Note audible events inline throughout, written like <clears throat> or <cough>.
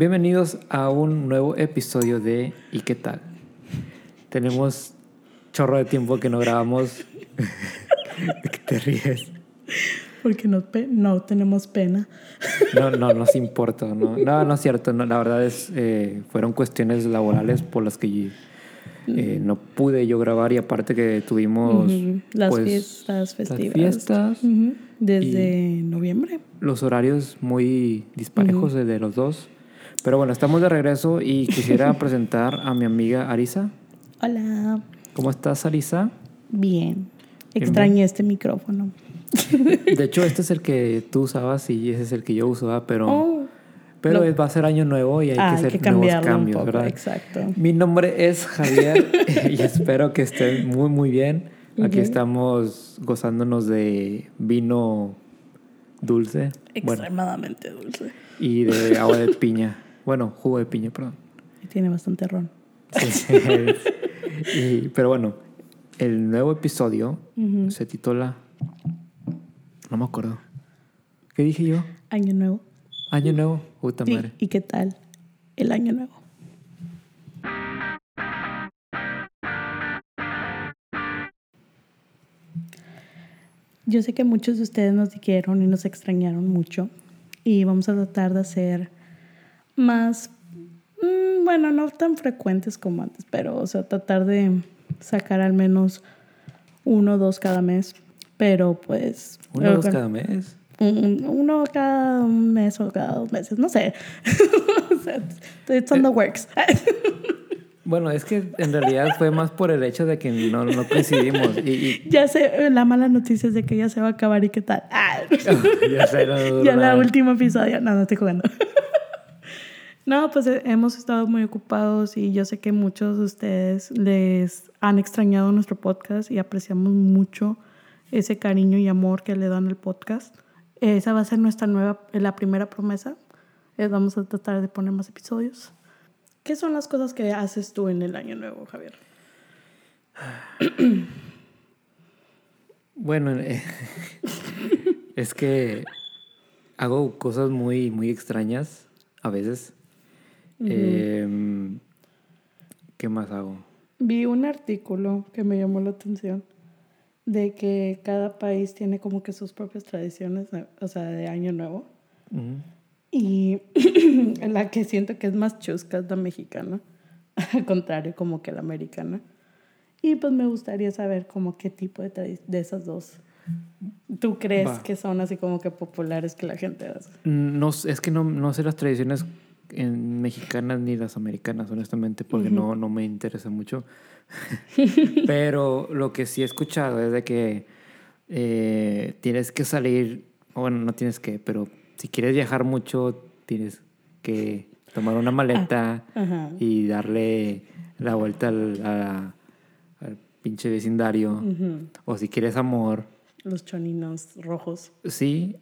Bienvenidos a un nuevo episodio de ¿Y qué tal? Tenemos chorro de tiempo que no grabamos. <laughs> ¿De qué te ríes? Porque no, no tenemos pena. No, no nos importa. No, no, no es cierto. no, la verdad es, eh, fueron cuestiones laborales por las que eh, no pude yo grabar y aparte que tuvimos Ujú, Las pues, fiestas festivas. las fiestas Ujú, Desde noviembre. los horarios muy disparejos de los dos. Pero bueno, estamos de <laughs> regreso y quisiera presentar a mi amiga Arisa. Hola. ¿Cómo estás, Arisa? Bien. Bien, Extrañé este micrófono. <laughs> De hecho, este es el que tú usabas y ese es el que yo usaba, pero, Oh, pero va a ser año nuevo y hay ah, que hay hacer nuevos cambios, poco. ¿verdad? Exacto. Mi nombre es Javier <laughs> y espero que estén muy, muy bien. Aquí estamos gozándonos de vino dulce bueno, Extremadamente dulce. y de agua de piña. Bueno, jugo de piña, perdón. Y tiene bastante ron. Sí. Y- pero bueno, el nuevo episodio se titula... No me acuerdo. ¿Qué dije yo? Año nuevo. Año nuevo. Puta Sí, madre. ¿Y qué tal el año nuevo? Yo sé que muchos de ustedes nos dijeron y nos extrañaron mucho y vamos a tratar de hacer más, mm, bueno, no tan frecuentes como antes, pero o sea, tratar de sacar al menos uno o dos cada mes, pero pues... Uno o dos eh, cada mes. un- uno cada un mes o cada dos meses, no sé. <laughs> It's on the works. <laughs> Bueno, es que en realidad fue más por el hecho de que no, no coincidimos. Y, y- <laughs> ya sé, la mala noticia es de que ya se va a acabar y qué tal. Ah, ya sé, no dura ya la última episodio. No, no estoy jugando. No, pues eh, hemos estado muy ocupados y yo sé que muchos de ustedes les han extrañado nuestro podcast y apreciamos mucho ese cariño y amor que le dan al podcast. Esa va a ser nuestra nueva, la primera promesa. Eh, Vamos a tratar de poner más episodios. ¿Qué son las cosas que haces tú en el año nuevo, Javier? <clears throat> Bueno, eh, <laughs> es que hago cosas muy, muy extrañas a veces. Em, ¿Qué más hago? Vi un artículo que me llamó la atención de que cada país tiene como que sus propias tradiciones, eh, o sea, de año nuevo. Y <clears throat> la que siento que es más chusca es la mexicana, <laughs> al contrario como que la americana. Y pues me gustaría saber como qué tipo de, de esas dos tú crees Va. que son así como que populares que la gente hace. No, sé- es que no, no sé las tradiciones en mexicanas ni las americanas, honestamente, porque no, no me interesa mucho. <laughs> Pero lo que sí he escuchado es de que eh, tienes que salir, o bueno, no tienes que, pero si quieres viajar mucho, tienes que tomar una maleta Ajá. y darle la vuelta al, a- al pinche vecindario. O si quieres amor, Los choninos rojos. sí,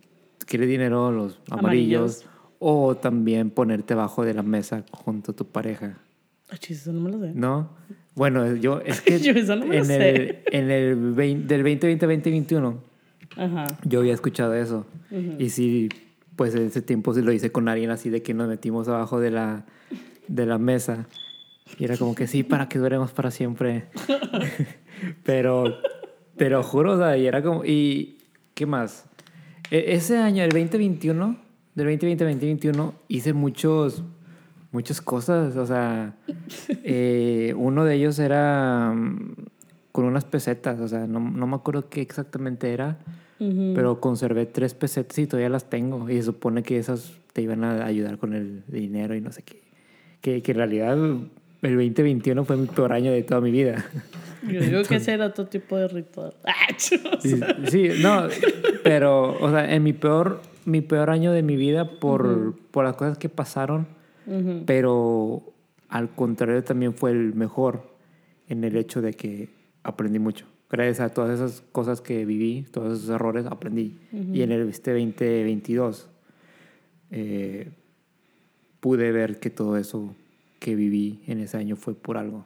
quieres dinero, los amarillos. Amarillos. O también ponerte abajo de la mesa junto a tu pareja, Ah, eso no me lo sé. ¿no? Bueno, yo es que <laughs> Yo eso no me lo en, sé. el, en el 20 del 2020 2021 Ajá. yo había escuchado eso. Ujú. Y sí, pues en ese tiempo sí lo hice con alguien así de que nos metimos abajo de la, de la mesa. Y era como que sí, para que duremos para siempre. <laughs> <laughs> pero, pero juro, o sea, y era como, ¿y qué más? E- ese año, el 2021, del 2020 2021, hice muchos, muchas cosas. O sea, <laughs> eh, uno de ellos era mm, con unas pesetas, o sea, no, no me acuerdo qué exactamente era. Pero conservé tres pesetas y todavía las tengo. Y se supone que esas te iban a ayudar con el dinero y no sé qué. Que, que en realidad el 2021 fue mi peor año de toda mi vida. Yo digo que <laughs> ese era otro tipo de ritual. <laughs> Ah. Sí, sí, no, pero, o sea, en mi peor, mi peor año de mi vida por, por las cosas que pasaron, pero al contrario también fue el mejor en el hecho de que aprendí mucho. Gracias a todas esas cosas que viví, todos esos errores, aprendí. Y en el este 2022 eh, pude ver que todo eso que viví en ese año fue por algo.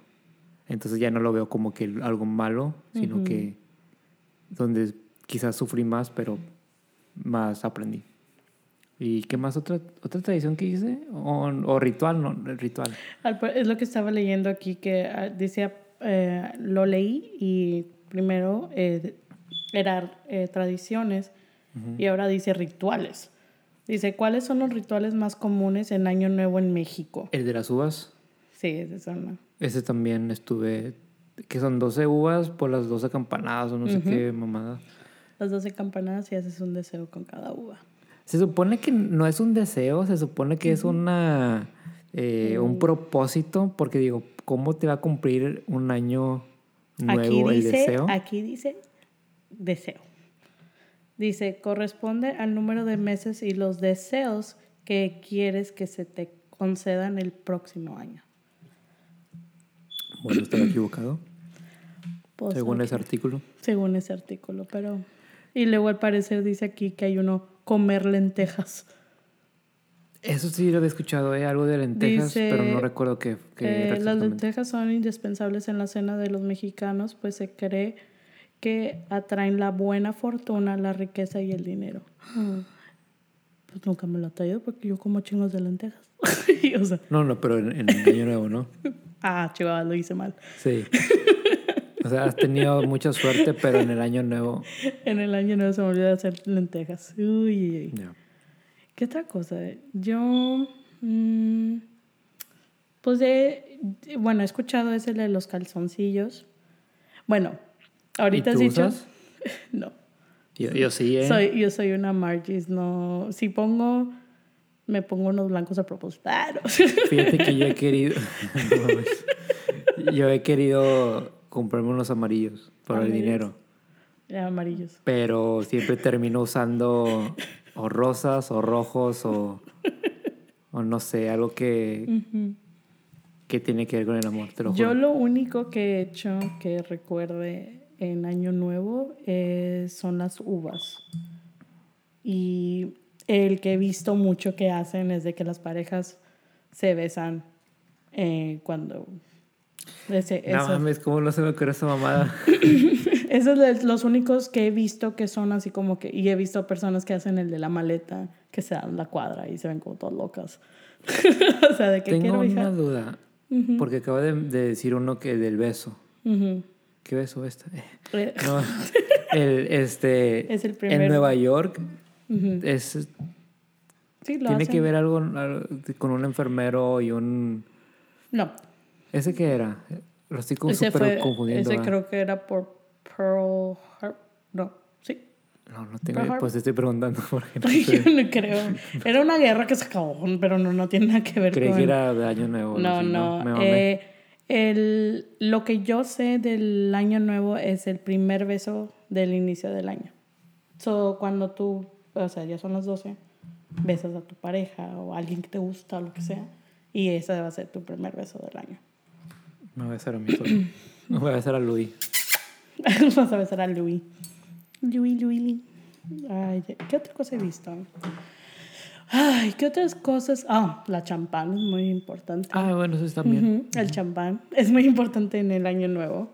Entonces ya no lo veo como que algo malo, sino que donde quizás sufrí más, pero más aprendí. ¿Y qué más? ¿Otra, otra tradición que hice? ¿O, o ritual? No, el ritual. Es lo que estaba leyendo aquí, que ah, decía, eh, lo leí y primero eh, eran eh, tradiciones y ahora dice rituales. Dice, ¿cuáles son los rituales más comunes en Año Nuevo en México? El de las uvas. Sí, esos son. Ese también estuve... Que son 12 uvas por las 12 campanadas o no sé qué mamada. Las 12 campanadas y haces un deseo con cada uva. Se supone que no es un deseo, se supone que es una eh, un propósito, porque digo, ¿cómo te va a cumplir un año nuevo Aquí el dice, deseo? aquí dice deseo. Dice, corresponde al número de meses y los deseos que quieres que se te concedan el próximo año. Bueno, estaba equivocado, Pues, según ese artículo. según ese artículo, pero... Y luego al parecer dice aquí que hay uno comer lentejas. Eso sí lo había escuchado, ¿eh? algo de lentejas, Dice, pero no recuerdo qué, qué Eh, las lentejas son indispensables en la cena de los mexicanos, pues se cree que atraen la buena fortuna, la riqueza y el dinero. Pues nunca me lo ha traído porque yo como chingos de lentejas. Y, <laughs> o sea, No, no, pero en, en Año Nuevo, ¿no? <laughs> ah, chihuahua, lo hice mal. Sí. <laughs> O sea, has tenido mucha suerte, pero en el Año Nuevo... <laughs> En el año nuevo se me olvidó hacer lentejas. Uy. Ya. ¿Qué otra cosa? Yo, mm, pues he, bueno, he escuchado ese de los calzoncillos. Bueno, ahorita ¿Y has tú dicho... usas? <laughs> No. Yo, yo sí, ¿eh? Soy, yo soy una Margie's, no. Si pongo, me pongo unos blancos a propósito. Ah. Fíjate que yo he <laughs> querido. Yo he querido comprarme unos amarillos por el dinero. Ya, amarillos. Pero siempre termino usando o rosas o rojos o, o no sé, algo que, que tiene que ver con el amor, te lo juro. Yo lo único que he hecho que recuerde en Año Nuevo eh, son las uvas. Y el que he visto mucho que hacen es de que las parejas se besan eh, cuando... Ese, no eso- mames, ¿cómo no se me ocurre esa mamada? <laughs> Esos son los únicos que he visto que son así como que... Y he visto personas que hacen el de la maleta, que se dan la cuadra y se ven como todas locas. <laughs> o sea, de que Tengo quiero una hija. duda. Porque acabo de, de decir uno que del beso. ¿Qué beso este? Eh, <laughs> No, el, este, Es el en primero. Nueva York es, Sí, lo tiene hacen. que ver algo, algo con un enfermero y un... No, ¿Ese qué era? Lo estoy súper confundiendo. Ese creo que era por Pearl Harbor. No, sí. No, no tengo... Pearl. Pues te estoy preguntando <laughs> porque no <laughs> Yo no creo. Era una guerra que se acabó, pero no, no tiene nada que ver Creí con... que era de Año Nuevo. No, así, no. Eh, el, lo que yo sé del año nuevo es el primer beso del inicio del año. So, cuando tú, o sea, ya son las 12, besas a tu pareja o a alguien que te gusta o lo que sea, y ese va a ser tu primer beso del año. Me voy a besar a mí solo. Me voy <laughs> a besar a Luis. Vas a besar a Louis. Louis, Louis, Louis. Ay, ¿qué otra cosa he visto? Ay, ¿qué otras cosas? Ah, la champán es muy importante. Ah, bueno, eso está bien. Ujú, El champán es muy importante en el año nuevo.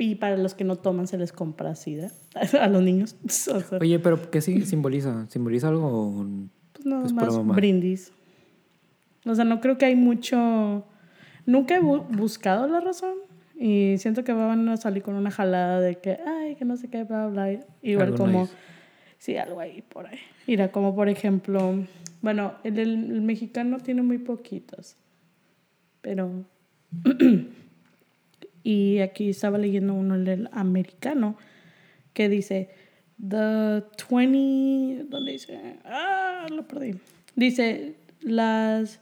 Y para los que no toman se les compra sida <laughs> a los niños. <laughs> O sea, Oye, pero ¿qué sí simboliza? ¿Simboliza algo? o- pues nada pues, más brindis. O sea, no creo que hay mucho... Nunca he bu- buscado la razón. Y siento que van a salir con una jalada de que, ay, que no sé qué, bla, bla. Igual como... nice. Sí, algo ahí por ahí. Mira, como por ejemplo... Bueno, el, el- el mexicano tiene muy poquitos. Pero... <clears throat> y aquí estaba leyendo uno, el americano, que dice... The 20... ¿Dónde dice? Ah, lo perdí. Dice, las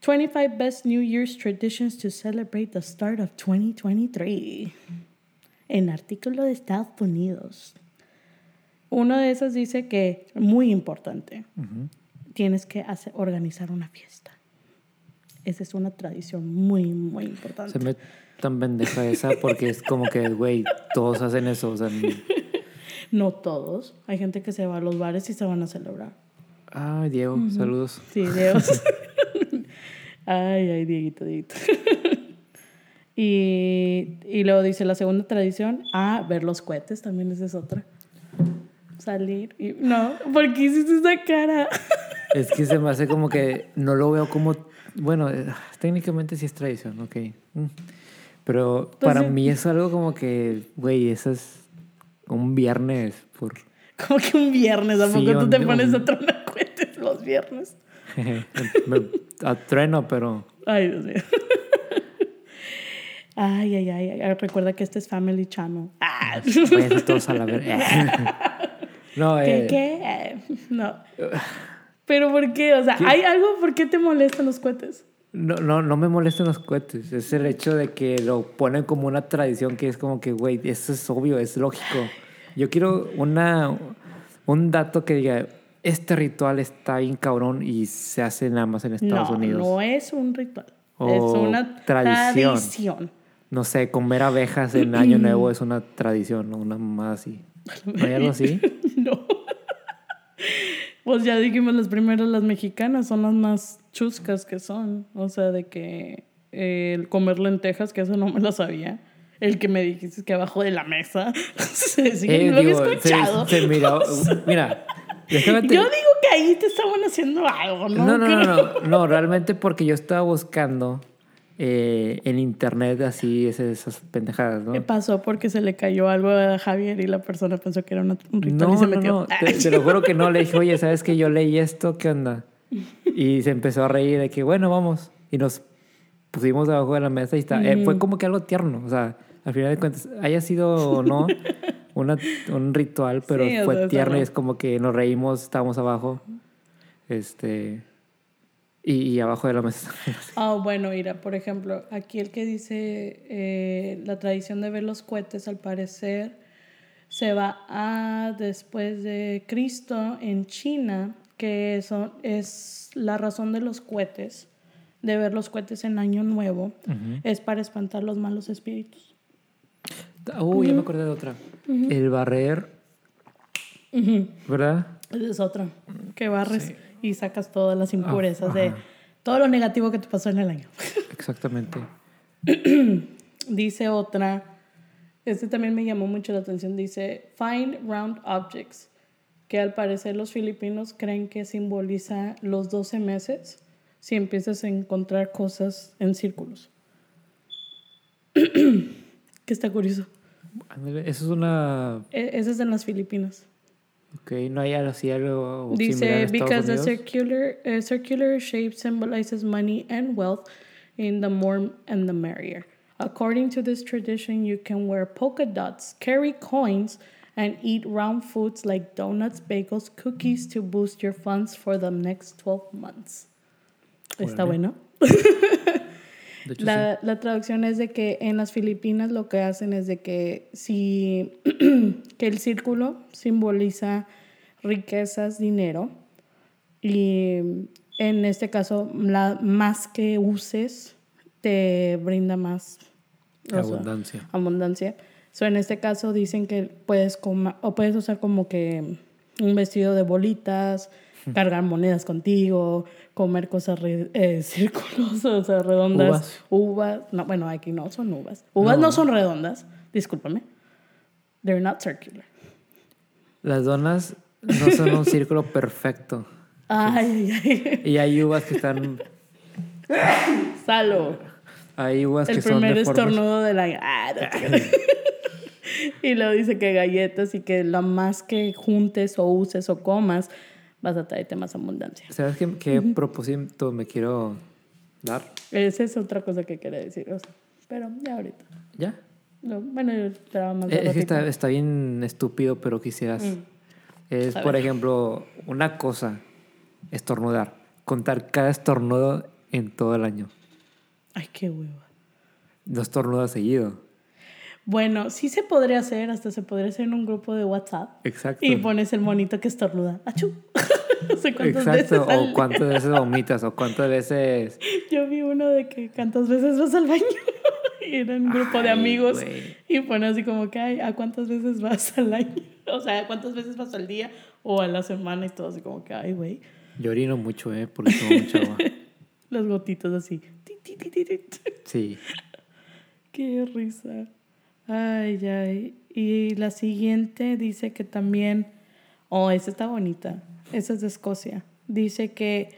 25 best New Year's traditions to celebrate the start of 2023. En artículo de Estados Unidos. Uno de esos dice que, muy importante, tienes que hacer, organizar una fiesta. Esa es una tradición muy, muy importante. Se me tan pendeja esa porque es como que, güey, todos hacen eso. O sea, No todos. Hay gente que se va a los bares y se van a celebrar. ay, Diego, saludos. Sí, Dios. <laughs> ay, ay, Dieguito, Dieguito. <laughs> y, y luego dice la segunda tradición, ah, ver los cohetes, también esa es otra. Salir y... No, ¿por qué hiciste esa cara? <laughs> Es que se me hace como que no lo veo como. Bueno, eh, técnicamente sí es tradición, ok. Mm. Pero Pues para mí es algo como que, güey, eso es un viernes por. Como que un viernes, ¿a Sí, poco tú un- te pones a tronar cohetes <laughs> los viernes? <laughs> me atreno, pero. Ay, Dios mío. <laughs> Ay, ay, ay, ay. Recuerda que este es Family Channel. Ah. Todos a la verga. <laughs> no, ¿Qué? eh, ¿Qué? No. ¿Pero por qué? O sea, ¿hay algo por qué te molestan los cohetes? No, no, no me molestan los cohetes. Es el hecho de que lo ponen como una tradición que es como que, güey, eso es obvio, es lógico. Yo quiero una, un dato que diga, este ritual está bien cabrón y se hace nada más en Estados no, Unidos. no es un ritual. Es una tradición. tradición. No sé, comer abejas en Año <clears throat> Nuevo es una tradición, ¿no? Una más así. ¿No hay algo así? <laughs> No. Pues ya dijimos las primeras, las mexicanas son las más chuscas que son. O sea, de que eh, el comer lentejas, que eso no me lo sabía. El que me dijiste que abajo de la mesa. <laughs> sí, Eh, no lo había se- escuchado. se miró- <laughs> mira, Yo digo que ahí te estaban haciendo algo, ¿no? No, no, no, no, no, realmente porque yo estaba buscando eh, en internet así esas pendejadas, ¿no? ¿Qué pasó? Porque se le cayó algo a Javier y la persona pensó que era un ritual No, y se no, metió. no, te, te lo juro que no. Le dije, oye, ¿sabes que yo leí esto? ¿Qué onda? Y se empezó a reír de que, bueno, vamos. Y nos pusimos debajo de la mesa y está. eh, fue como que algo tierno. O sea, al final de cuentas, haya sido o no una- un ritual, pero Sí, fue sea, tierno no. y es como que nos reímos, estábamos abajo. Este. Y, y abajo de la mesa. <laughs> Ah, bueno, mira, por ejemplo, aquí el que dice eh, la tradición de ver los cohetes, al parecer, se va a después de Cristo en China, que eso es la razón de los cohetes, de ver los cohetes en Año Nuevo, es para espantar los malos espíritus. Uy, ya me acordé de otra. El barrer. ¿Verdad? Es otra, que barres y sacas todas las impurezas de todo lo negativo que te pasó en el año. Exactamente. <clears throat> Dice otra, este también me llamó mucho la atención, dice find round objects, que al parecer los filipinos creen que simboliza los 12 meses si empiezas a encontrar cosas en círculos. <clears throat> que está curioso. Eso es una. E- Ese es en las Filipinas. Ok, no hay algo así, algo Dice, because the circular, uh, circular shape symbolizes money and wealth, in the more and the merrier. According to this tradition, you can wear polka dots, carry coins, and eat round foods like donuts, bagels, cookies to boost your funds for the next 12 months. Está bueno. <laughs> De hecho, La, la traducción es de que en las Filipinas lo que hacen es de que si <clears throat> que el círculo simboliza riquezas, dinero y en este caso la más que uses te brinda más sea, Abundancia. abundancia. So, en este caso dicen que puedes coma- o puedes usar como que un vestido de bolitas, cargar monedas contigo, comer cosas eh, <laughs> o sea, redondas, Uvas. uvas. No, bueno, aquí no son uvas. Uvas no, No. son redondas, discúlpame. They're not circular. Las donas no son un <laughs> círculo perfecto. Ay, ay, ay. Y hay uvas que están. <laughs> Salo. Hay uvas El que son primer deformes. estornudo del año. Ah, no y luego dice que galletas y que lo más que juntes o uses o comas, vas a traerte más abundancia. ¿Sabes qué, qué propósito me quiero dar? Esa es otra cosa que quería decir. o sea, pero ya ahorita. ¿Ya? No, bueno, yo esperaba más Eh, Es que está, está bien estúpido, pero quisieras. Es, A por ejemplo, una cosa: estornudar. Contar cada estornudo en todo el año. Ay, qué hueva. No estornudas seguido. Bueno, sí se podría hacer, hasta se podría hacer en un grupo de WhatsApp. Exacto. Y pones el monito que estornuda. ¡Achú! <laughs> no sé cuántas Exacto. veces O cuántas veces vomitas, o cuántas veces. <laughs> Yo vi uno de que cuántas veces vas al baño. <laughs> y era un grupo de amigos. Y pone así como que, ay, ¿a cuántas veces vas al año? O sea, ¿a cuántas veces vas al día o a la semana? Y todo así como que, ay, güey. Yo orino mucho, ¿eh? Porque tomo mucha agua. Las gotitas así. Sí. Qué risa. Ay, ay. Y la siguiente dice que también, oh, esa está bonita. Esa es de Escocia. dice que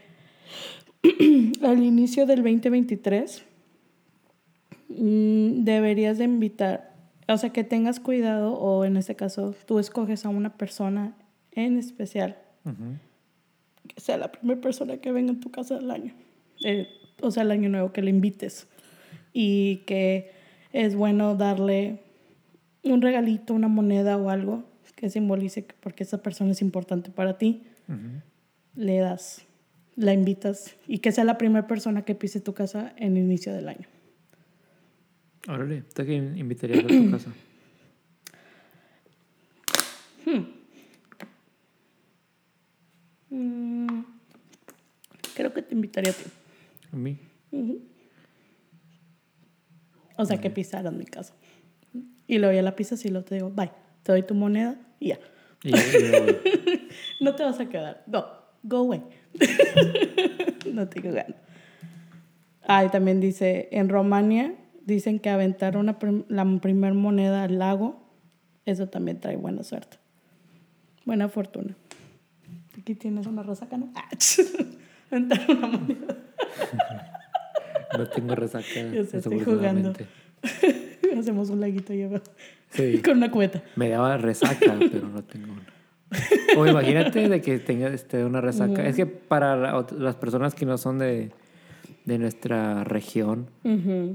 <clears throat> al inicio del 2023 mm, deberías de invitar, o sea, que tengas cuidado o en este caso tú escoges a una persona en especial, que sea la primera persona que venga en tu casa del año, eh, o sea, el año nuevo, que le invites y que es bueno darle un regalito, una moneda o algo que simbolice que porque esa persona es importante para ti. Le das la invitas y que sea la primera persona que pise tu casa en el inicio del año. Órale, ¿te que invitarías a tu casa? Hmm. Mm, creo que te invitaría a ti. ¿A mí? O sea, que pisaran mi casa. Y luego ya la pisas y luego te digo, bye, te doy tu moneda y ya. <laughs> no te vas a quedar. No, go away. <laughs> no te ganas. Ah, y también dice, en Romania dicen que aventar una la primer moneda al lago, eso también trae buena suerte. Buena fortuna. Aquí tienes una resaca, ¿no? Ah, <laughs> aventar una moneda. No tengo resaca. Sé, estoy jugando. <laughs> Hacemos un laguito y sí. <laughs> con una cueta. Me daba resaca, pero no tengo una. O imagínate de que tenga este, una resaca. Es que para las personas que no son de, de nuestra región,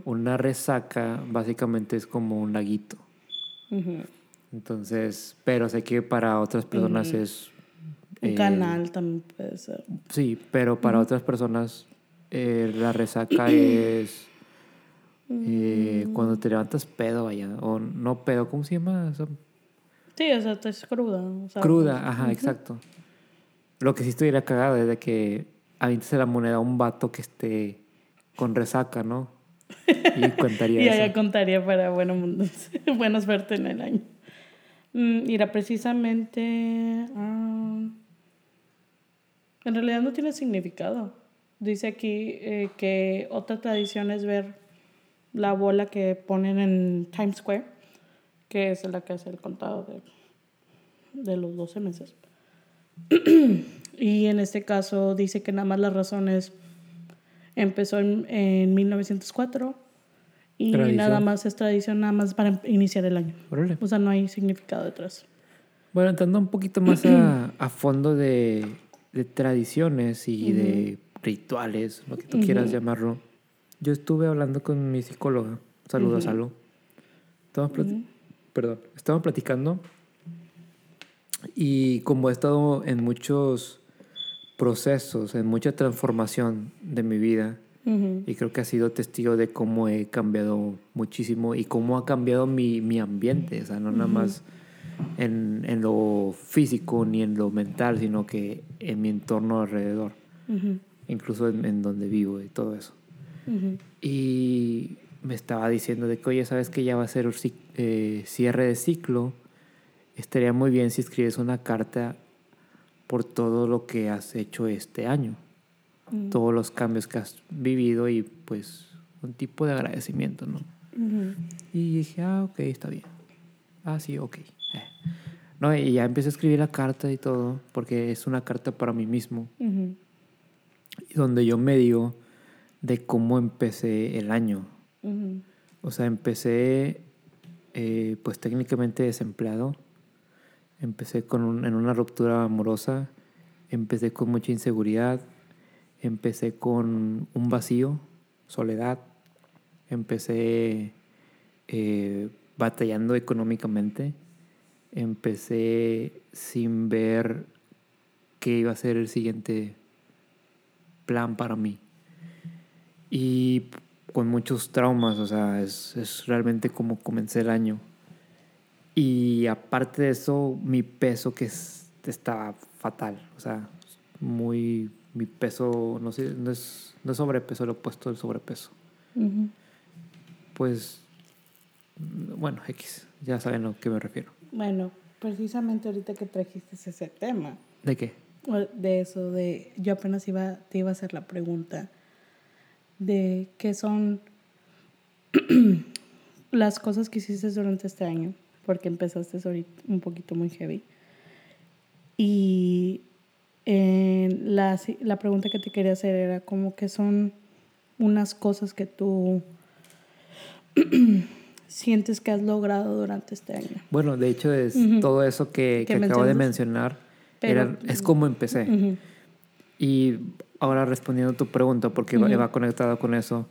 una resaca básicamente es como un laguito. Entonces, pero sé que para otras personas es... Un eh, canal también puede ser. Sí, pero para otras personas eh, la resaca <clears throat> es... Eh, cuando te levantas pedo, vaya, o no pedo, ¿cómo se llama? Sí, o sea, es cruda. cruda, ajá, exacto. Lo que sí estuviera cagado es de que avientes la moneda a un vato que esté con resaca, ¿no? Y <laughs> contaría y allá contaría para bueno, <laughs> buena suerte en el año. Mm, mira, precisamente... Ah, en realidad no tiene significado. Dice aquí eh, que otra tradición es ver la bola que ponen en Times Square que es la que hace el contado de, de los 12 meses. <clears throat> y en este caso dice que nada más las razones empezó en, en 1904 y nada más es tradición, nada más para iniciar el año. O sea, no hay significado detrás. Bueno, entrando un poquito más a, a fondo de, de, tradiciones y de rituales, lo que tú quieras llamarlo. Yo estuve hablando con mi psicóloga. Saludos, a Salo. Estamos perdón, estaba platicando y como he estado en muchos procesos, en mucha transformación de mi vida, y creo que ha sido testigo de cómo he cambiado muchísimo y cómo ha cambiado mi, mi ambiente, o sea, no nada más en, en, lo físico ni en lo mental, sino que en mi entorno alrededor, incluso en, en, donde vivo y todo eso. Y me estaba diciendo de que, oye, sabes que ya va a ser eh, cierre de ciclo, estaría muy bien si escribes una carta por todo lo que has hecho este año, mm. todos los cambios que has vivido y pues un tipo de agradecimiento, ¿no? Y dije, ah, ok, está bien. Ah, sí, ok. Eh. No, y ya empecé a escribir la carta y todo, porque es una carta para mí mismo, donde yo me digo de cómo empecé el año, o sea, empecé eh, pues técnicamente desempleado. Empecé con en una ruptura amorosa. Empecé con mucha inseguridad. Empecé con un vacío, soledad. Empecé eh, batallando económicamente. Empecé sin ver qué iba a ser el siguiente plan para mí. Y con muchos traumas, o sea, es, es realmente como comencé el año. Y aparte de eso, mi peso que es, estaba fatal, o sea, muy, mi peso, no sé, no es, no es sobrepeso, lo he puesto el sobrepeso. Pues, bueno, X, ya saben a qué me refiero. Bueno, precisamente ahorita que trajiste ese tema. ¿De qué? De eso, de, yo apenas iba, te iba a hacer la pregunta de qué son <clears throat> las cosas que hiciste durante este año, porque empezaste un poquito muy heavy. Y eh, la, la pregunta que te quería hacer era como que son unas cosas que tú <clears throat> sientes que has logrado durante este año. Bueno, de hecho es todo eso que, que acabo de mencionar, era, es como empecé. Y ahora respondiendo a tu pregunta, porque va conectado con eso,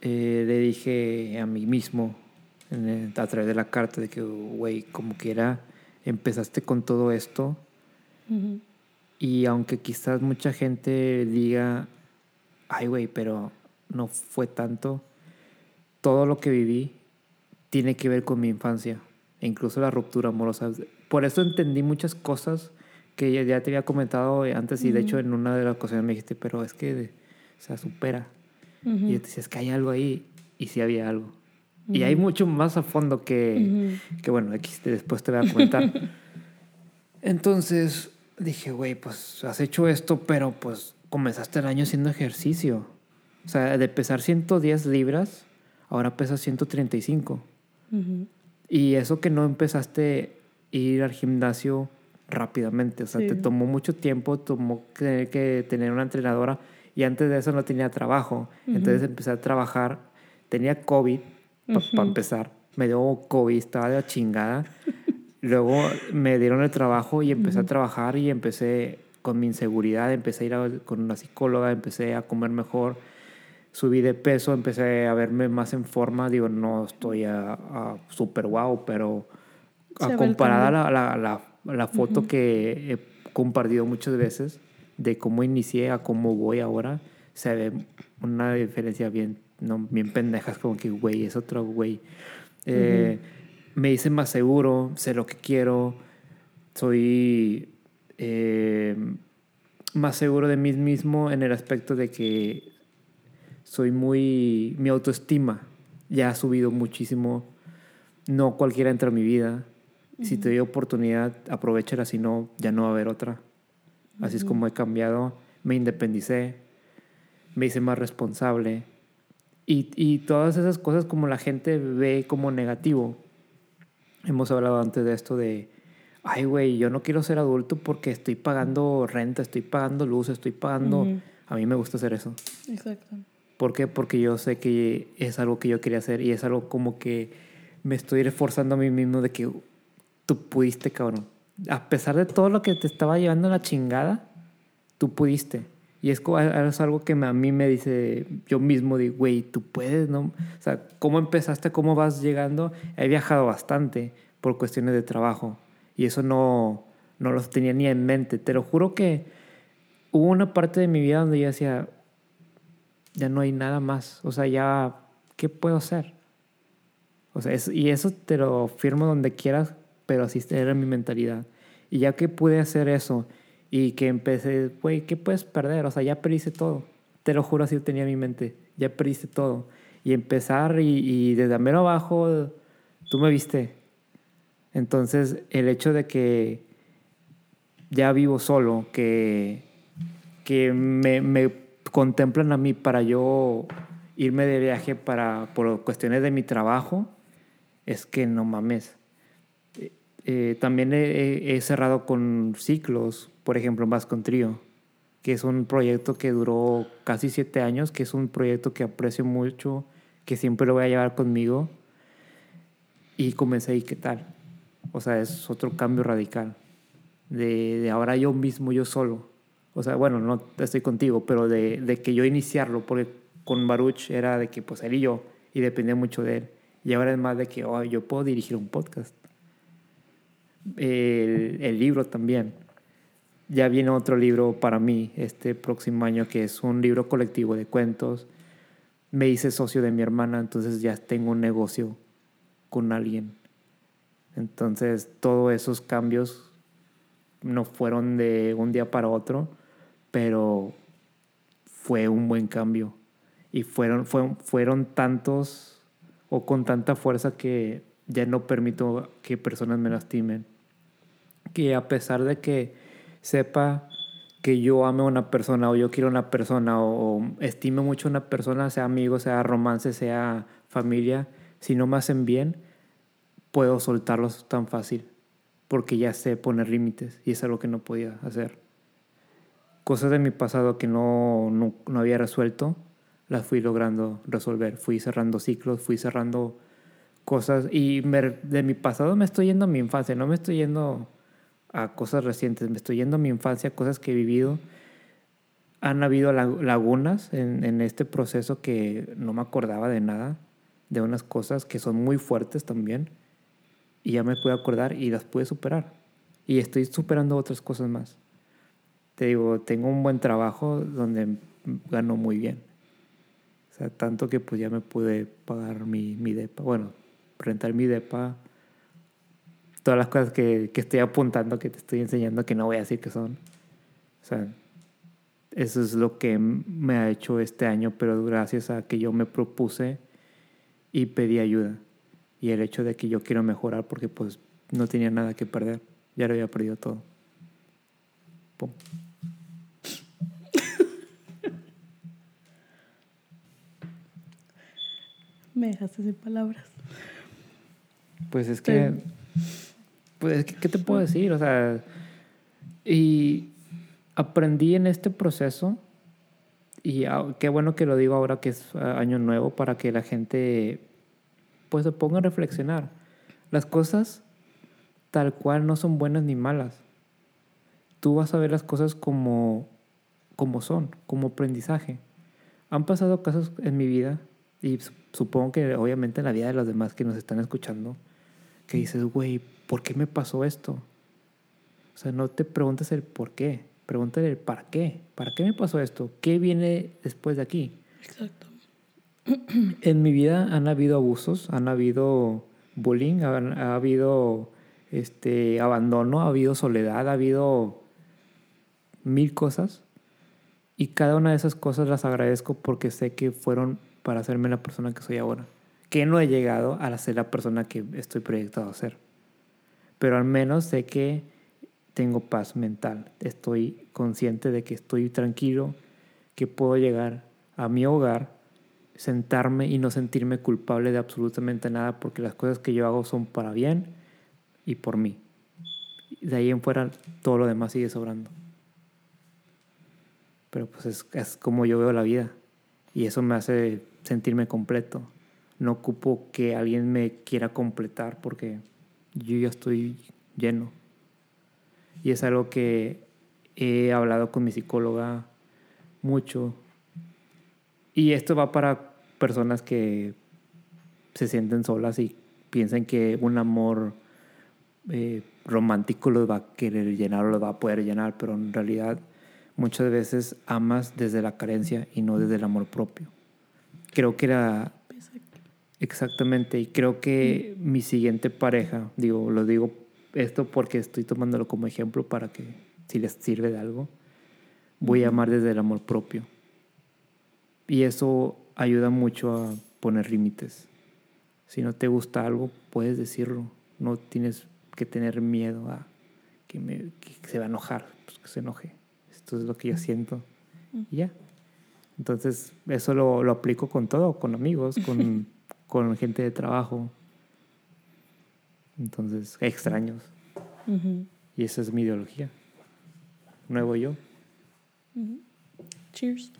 eh, le dije a mí mismo a través de la carta de que, güey, como quiera, empezaste con todo esto. Y aunque quizás mucha gente diga, ay, güey, pero no fue tanto, todo lo que viví tiene que ver con mi infancia, e incluso la ruptura amorosa. Por eso entendí muchas cosas que ya, te había comentado antes y de hecho en una de las ocasiones me dijiste, pero es que, se supera. Y yo te decía, es que hay algo ahí y sí había algo. Y hay mucho más a fondo que, que bueno, después te voy a comentar. <laughs> Entonces dije, güey, pues has hecho esto, pero pues comenzaste el año haciendo ejercicio. O sea, de pesar 110 libras, ahora pesas 135. Y eso que no empezaste a ir al gimnasio rápidamente, o sea, te tomó mucho tiempo, tomó que, que, tener una entrenadora y antes de eso no tenía trabajo. Entonces empecé a trabajar, tenía COVID para empezar, me dio COVID, estaba de la chingada. Luego me dieron el trabajo y empecé a trabajar y empecé con mi inseguridad, empecé a ir con una psicóloga, empecé a comer mejor, subí de peso, empecé a verme más en forma, digo, no estoy a, a súper guau, pero a comparada a la, la, la, foto que he compartido muchas veces de cómo inicié a cómo voy ahora, se ve una diferencia bien, no, bien pendejas, como que, güey, es otro güey. Eh, me hice más seguro, sé lo que quiero, soy eh, más seguro de mí mismo en el aspecto de que soy muy, mi autoestima ya ha subido muchísimo, no cualquiera entra en mi vida, si te doy oportunidad, aprovechala, si no, ya no va a haber otra. Así es como he cambiado, me independicé, me hice más responsable. Y, y, todas esas cosas como la gente ve como negativo. Hemos hablado antes de esto de, ay, güey, yo no quiero ser adulto porque estoy pagando renta, estoy pagando luz, estoy pagando... A mí me gusta hacer eso. Exacto. ¿Por qué? Porque yo sé que es algo que yo quería hacer y es algo como que me estoy reforzando a mí mismo de que tú pudiste, cabrón. A pesar de todo lo que te estaba llevando la chingada, tú pudiste. Y es, algo que a mí me dice yo mismo, de, güey, tú puedes, ¿no? O sea, ¿cómo empezaste? ¿Cómo vas llegando? He viajado bastante por cuestiones de trabajo. Y eso no, no lo tenía ni en mente. Te lo juro que hubo una parte de mi vida donde yo decía, ya no hay nada más. O sea, ya, ¿qué puedo hacer? O sea, y eso te lo firmo donde quieras pero así era mi mentalidad. Y ya que pude hacer eso y que empecé, güey, ¿qué puedes perder? O sea, ya perdiste todo. Te lo juro, así tenía en mi mente. Ya perdiste todo. Y empezar y, y desde mero abajo, tú me viste. Entonces, el hecho de que ya vivo solo, que, que me, me contemplan a mí para yo irme de viaje para, por cuestiones de mi trabajo, es que no mames. Eh, también he, cerrado con ciclos, por ejemplo, Más con Trío, que es un proyecto que duró casi siete años, que es un proyecto que aprecio mucho, que siempre lo voy a llevar conmigo. Y comencé y qué tal. O sea, es otro cambio radical. De, ahora yo mismo, yo solo. O sea, bueno, no estoy contigo, pero de, de, que yo iniciarlo, porque con Baruch era de que pues él y yo, y dependía mucho de él. Y ahora es más de que oh, yo puedo dirigir un podcast el, libro también. Ya viene otro libro para mí este próximo año que es un libro colectivo de cuentos. Me hice socio de mi hermana, entonces ya tengo un negocio con alguien. Entonces todos esos cambios no fueron de un día para otro, pero fue un buen cambio. Y fueron, fueron, fueron tantos o con tanta fuerza que ya no permito que personas me lastimen que a pesar de que sepa que yo ame a una persona o yo quiero a una persona o, estime mucho a una persona, sea amigo, sea romance, sea familia, si no me hacen bien, puedo soltarlos tan fácil porque ya sé poner límites y es algo que no podía hacer. cosas de mi pasado que no, no, no había resuelto, las fui logrando resolver. Fui cerrando ciclos, fui cerrando cosas y de mi pasado me estoy yendo a mi infancia, no me estoy yendo a cosas recientes, me estoy yendo a mi infancia, cosas que he vivido. Han habido lagunas en, en este proceso que no me acordaba de nada, de unas cosas que son muy fuertes también y ya me pude acordar y las pude superar. Y estoy superando otras cosas más te digo, tengo un buen trabajo donde gano muy bien. O sea, tanto que pues ya me pude pagar mi, mi depa. Bueno, rentar mi depa. Todas las cosas que, que estoy apuntando, que te estoy enseñando, que no voy a decir que son. O sea, eso es lo que me ha hecho este año, pero gracias a que yo me propuse y pedí ayuda. Y el hecho de que yo quiero mejorar porque pues no tenía nada que perder. Ya lo había perdido todo. Pum. <laughs> Me dejaste sin palabras. Pues es que. Pues, ¿qué te puedo decir? O sea. Y aprendí en este proceso. Y qué bueno que lo digo ahora que es año nuevo para que la gente pues se ponga a reflexionar. Las cosas tal cual no son buenas ni malas. Tú vas a ver las cosas como, como son, como aprendizaje. Han pasado casos en mi vida y supongo que obviamente en la vida de los demás que nos están escuchando, que dices, güey, ¿por qué me pasó esto? O sea, no te preguntes el por qué, pregúntale el para qué. ¿Para qué me pasó esto? ¿Qué viene después de aquí? Exacto. En mi vida han habido abusos, han habido bullying, ha, habido este, abandono, ha habido soledad, ha habido mil cosas. Y cada una de esas cosas las agradezco porque sé que fueron para hacerme la persona que soy ahora. Que no he llegado a ser la persona que estoy proyectado a ser. Pero al menos sé que tengo paz mental. Estoy consciente de que estoy tranquilo, que puedo llegar a mi hogar, sentarme y no sentirme culpable de absolutamente nada porque las cosas que yo hago son para bien y por mí. De ahí en fuera todo lo demás sigue sobrando. Pero pues es, es como yo veo la vida. Y eso me hace sentirme completo. No ocupo que alguien me quiera completar porque yo ya estoy lleno. Y es algo que he hablado con mi psicóloga mucho. Y esto va para personas que se sienten solas y piensan que un amor eh, romántico los va a querer llenar o los va a poder llenar, pero en realidad muchas veces amas desde la carencia y no desde el amor propio creo que era... Exactamente, y creo que mi siguiente pareja, digo, lo digo esto porque estoy tomándolo como ejemplo para que si les sirve de algo, voy a amar desde el amor propio. Y eso ayuda mucho a poner límites. Si no te gusta algo, puedes decirlo. No tienes que tener miedo a que, me, que se va a enojar, pues que se enoje. Esto es lo que yo siento. Y ya. Entonces, eso lo, lo aplico con todo, con amigos, con, <laughs> con gente de trabajo. Entonces, extraños. Y esa es mi ideología. Nuevo yo. Cheers.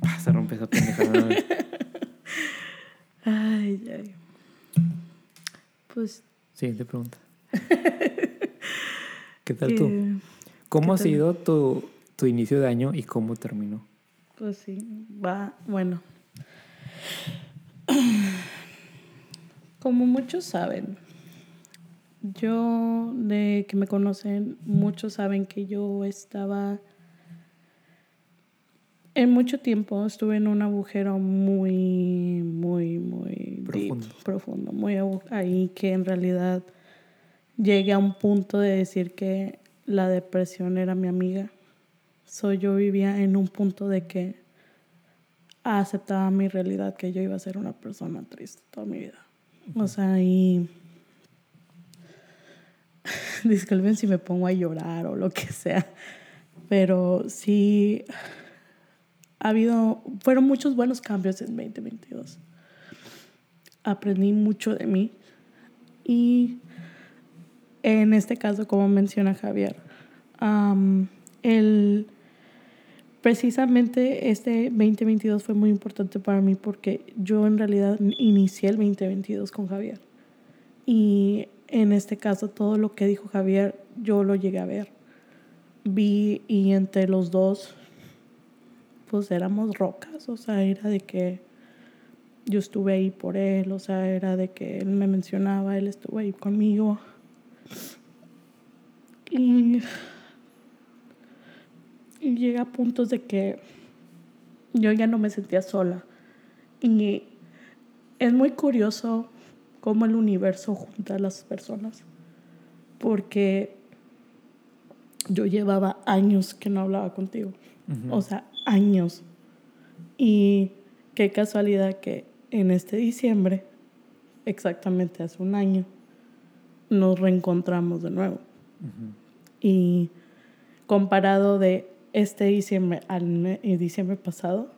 Ah, se rompe esa pendejada. ay, ay. Pues. Siguiente pregunta. <laughs> ¿Qué tal tú? ¿Cómo ha sido tu, tu inicio de año y cómo terminó. Pues sí, va, bueno. Como muchos saben, yo de que me conocen, muchos saben que yo estaba en mucho tiempo estuve en un agujero muy, muy, muy profundo, profundo muy ahí que en realidad llegué a un punto de decir que la depresión era mi amiga. So, yo vivía en un punto de que aceptaba mi realidad, que yo iba a ser una persona triste toda mi vida. O sea, y <laughs> disculpen si me pongo a llorar o lo que sea, pero sí ha habido, fueron muchos buenos cambios en 2022. Aprendí mucho de mí y en este caso, como menciona Javier, el, precisamente este 2022 fue muy importante para mí porque yo en realidad inicié el 2022 con Javier. Y en este caso todo lo que dijo Javier yo lo llegué a ver. Vi y entre los dos pues éramos rocas, o sea, era de que yo estuve ahí por él, o sea, era de que él me mencionaba, él estuvo ahí conmigo. Y, y llega a puntos de que yo ya no me sentía sola. Y es muy curioso cómo el universo junta a las personas, porque yo llevaba años que no hablaba contigo, o sea, años. Y qué casualidad que en este diciembre, exactamente hace un año, nos reencontramos de nuevo. Y comparado de este diciembre al el diciembre pasado,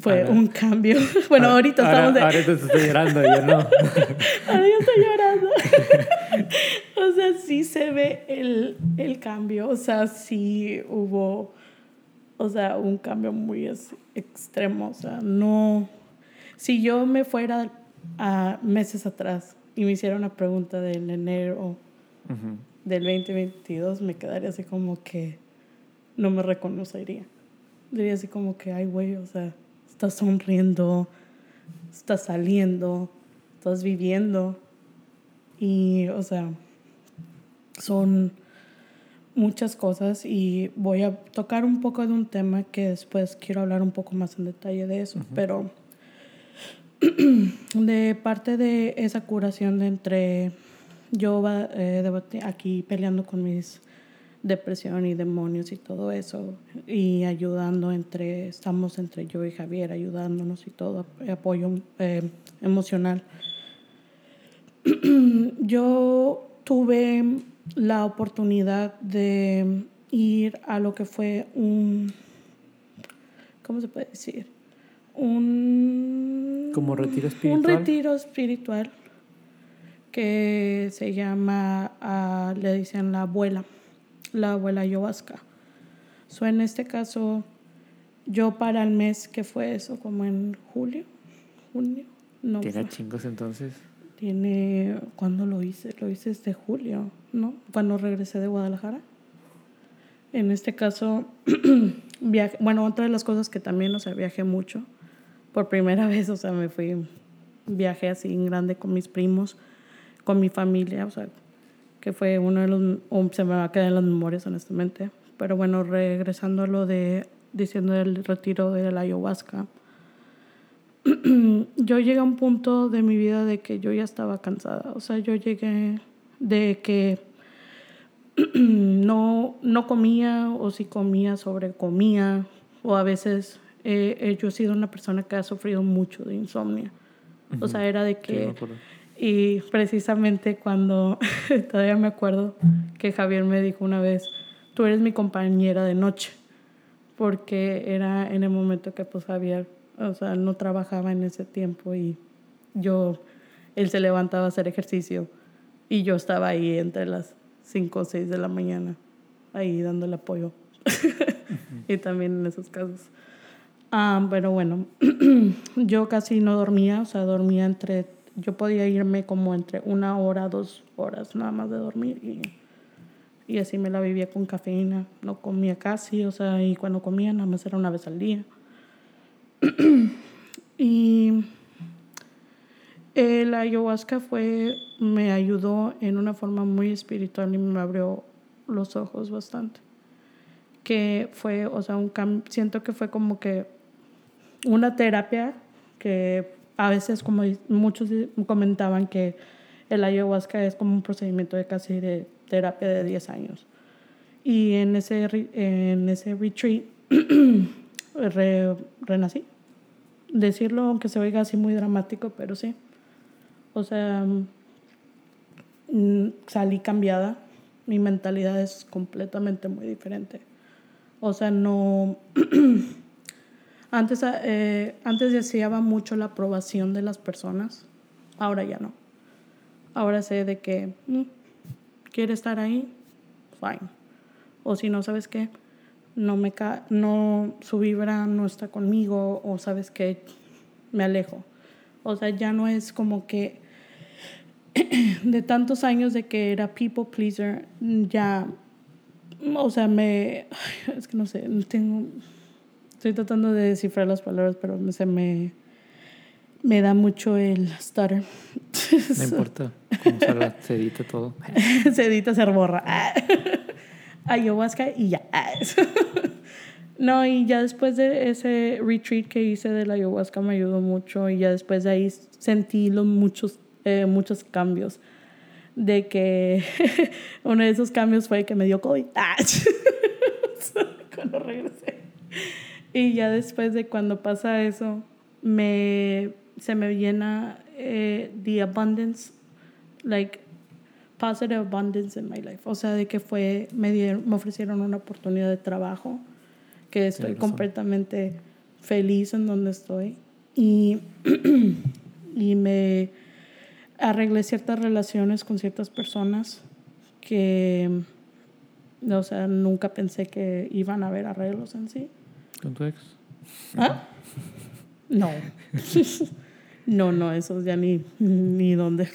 fue Ahora- un cambio. <laughs> bueno, ahorita ahora, estamos de... Ahorita estoy llorando, yo no. <laughs> Ahora yo estoy llorando. <laughs> o sea, sí se ve el, el cambio. O sea, sí hubo, o sea, un cambio muy es- extremo. O sea, no... Si yo me fuera a meses atrás y me hiciera una pregunta del enero Ujú. del 2022, me quedaría así como que no me reconocería. Diría así como que, ay, güey, o sea, estás sonriendo, estás saliendo, estás viviendo. Y, o sea, son muchas cosas y voy a tocar un poco de un tema que después quiero hablar un poco más en detalle de eso, pero <clears throat> de parte de esa curación de entre yo eh, aquí peleando con mis depresión y demonios y todo eso y ayudando entre estamos entre yo y Javier ayudándonos y todo apoyo eh, emocional <clears throat> yo tuve la oportunidad de ir a lo que fue un ¿cómo se puede decir? un Como retiro un espiritual. retiro espiritual que se llama, ah, le dicen la abuela, la abuela ayahuasca. So, en este caso, yo para el mes que fue eso, como en julio, junio, no, Tiene fue- chingos entonces. tiene, ¿cuándo lo hice? Lo hice desde julio, ¿no? Cuando regresé de Guadalajara. En este caso, <clears throat> viaje, bueno, otra de las cosas que también, o sea, viajé mucho. Por primera <laughs> vez, o sea, me fui, viajé así en grande con mis primos, con mi familia, o sea, que fue uno de los, se me va a quedar en las memorias, honestamente. Pero bueno, regresando a lo de, diciendo del retiro de la ayahuasca, <clears throat> yo llegué a un punto de mi vida de que yo ya estaba cansada. O sea, yo llegué de que <clears throat> no, no comía o si comía, sobrecomía. O a veces eh, eh, yo he sido una persona que ha sufrido mucho de insomnio. O sea, era de Sí, que... acuerdo. Y precisamente cuando, <laughs> todavía me acuerdo que Javier me dijo una vez, tú eres mi compañera de noche, porque era en el momento que pues Javier, o sea, no trabajaba en ese tiempo y yo, él se levantaba a hacer ejercicio y yo estaba ahí entre las 5 o 6 de la mañana, ahí dándole apoyo. <laughs> y también en esos casos. Ah, pero bueno, <clears throat> yo casi no dormía, o sea, dormía entre, yo podía irme como entre una hora, dos horas nada más de dormir y, y así me la vivía con cafeína, no comía casi, o sea, y cuando comía nada más era una vez al día. <clears throat> y el ayahuasca fue, me ayudó en una forma muy espiritual y me abrió los ojos bastante. Que fue, o sea, un siento que fue como que una terapia que a veces, como muchos comentaban, que el ayahuasca es como un procedimiento de casi de terapia de 10 años. Y en ese, en ese retreat <clears throat> re- renací. Decirlo, aunque se oiga así muy dramático, pero sí. O sea, mm, salí cambiada. Mi mentalidad es completamente muy diferente. O sea, no... <clears throat> antes, eh, antes deseaba mucho la aprobación de las personas. Ahora ya no. Ahora sé de que mm, quiere estar ahí, fine. O si no, ¿sabes qué? No me ca no, su vibra no está conmigo o sabes que me alejo. O sea, ya no es como que <clears throat> de tantos años de que era people pleaser, ya, o sea, me, es que no sé, tengo, estoy tratando de descifrar las palabras, pero se me, me da mucho el stutter. <laughs> No importa, como se, <laughs> se edita todo. <laughs> se edita, se borra. Ayahuasca y ya. no, y ya después de ese retreat que hice de la ayahuasca me ayudó mucho y ya después de ahí sentí los muchos, eh, muchos cambios. De que uno de esos cambios fue que me dio COVID. cuando regresé. Y ya después de cuando pasa eso, me, se me llena eh, the abundance, like positive abundance in my life. O sea, de que fue, me, dieron, me ofrecieron una oportunidad de trabajo, que estoy completamente feliz en donde estoy. Y, <clears throat> y me arreglé ciertas relaciones con ciertas personas que, o sea, nunca pensé que iban a haber arreglos en sí. ¿Con tu ex? ¿Ah? No. <laughs> no, no, eso ya ni, ni dónde.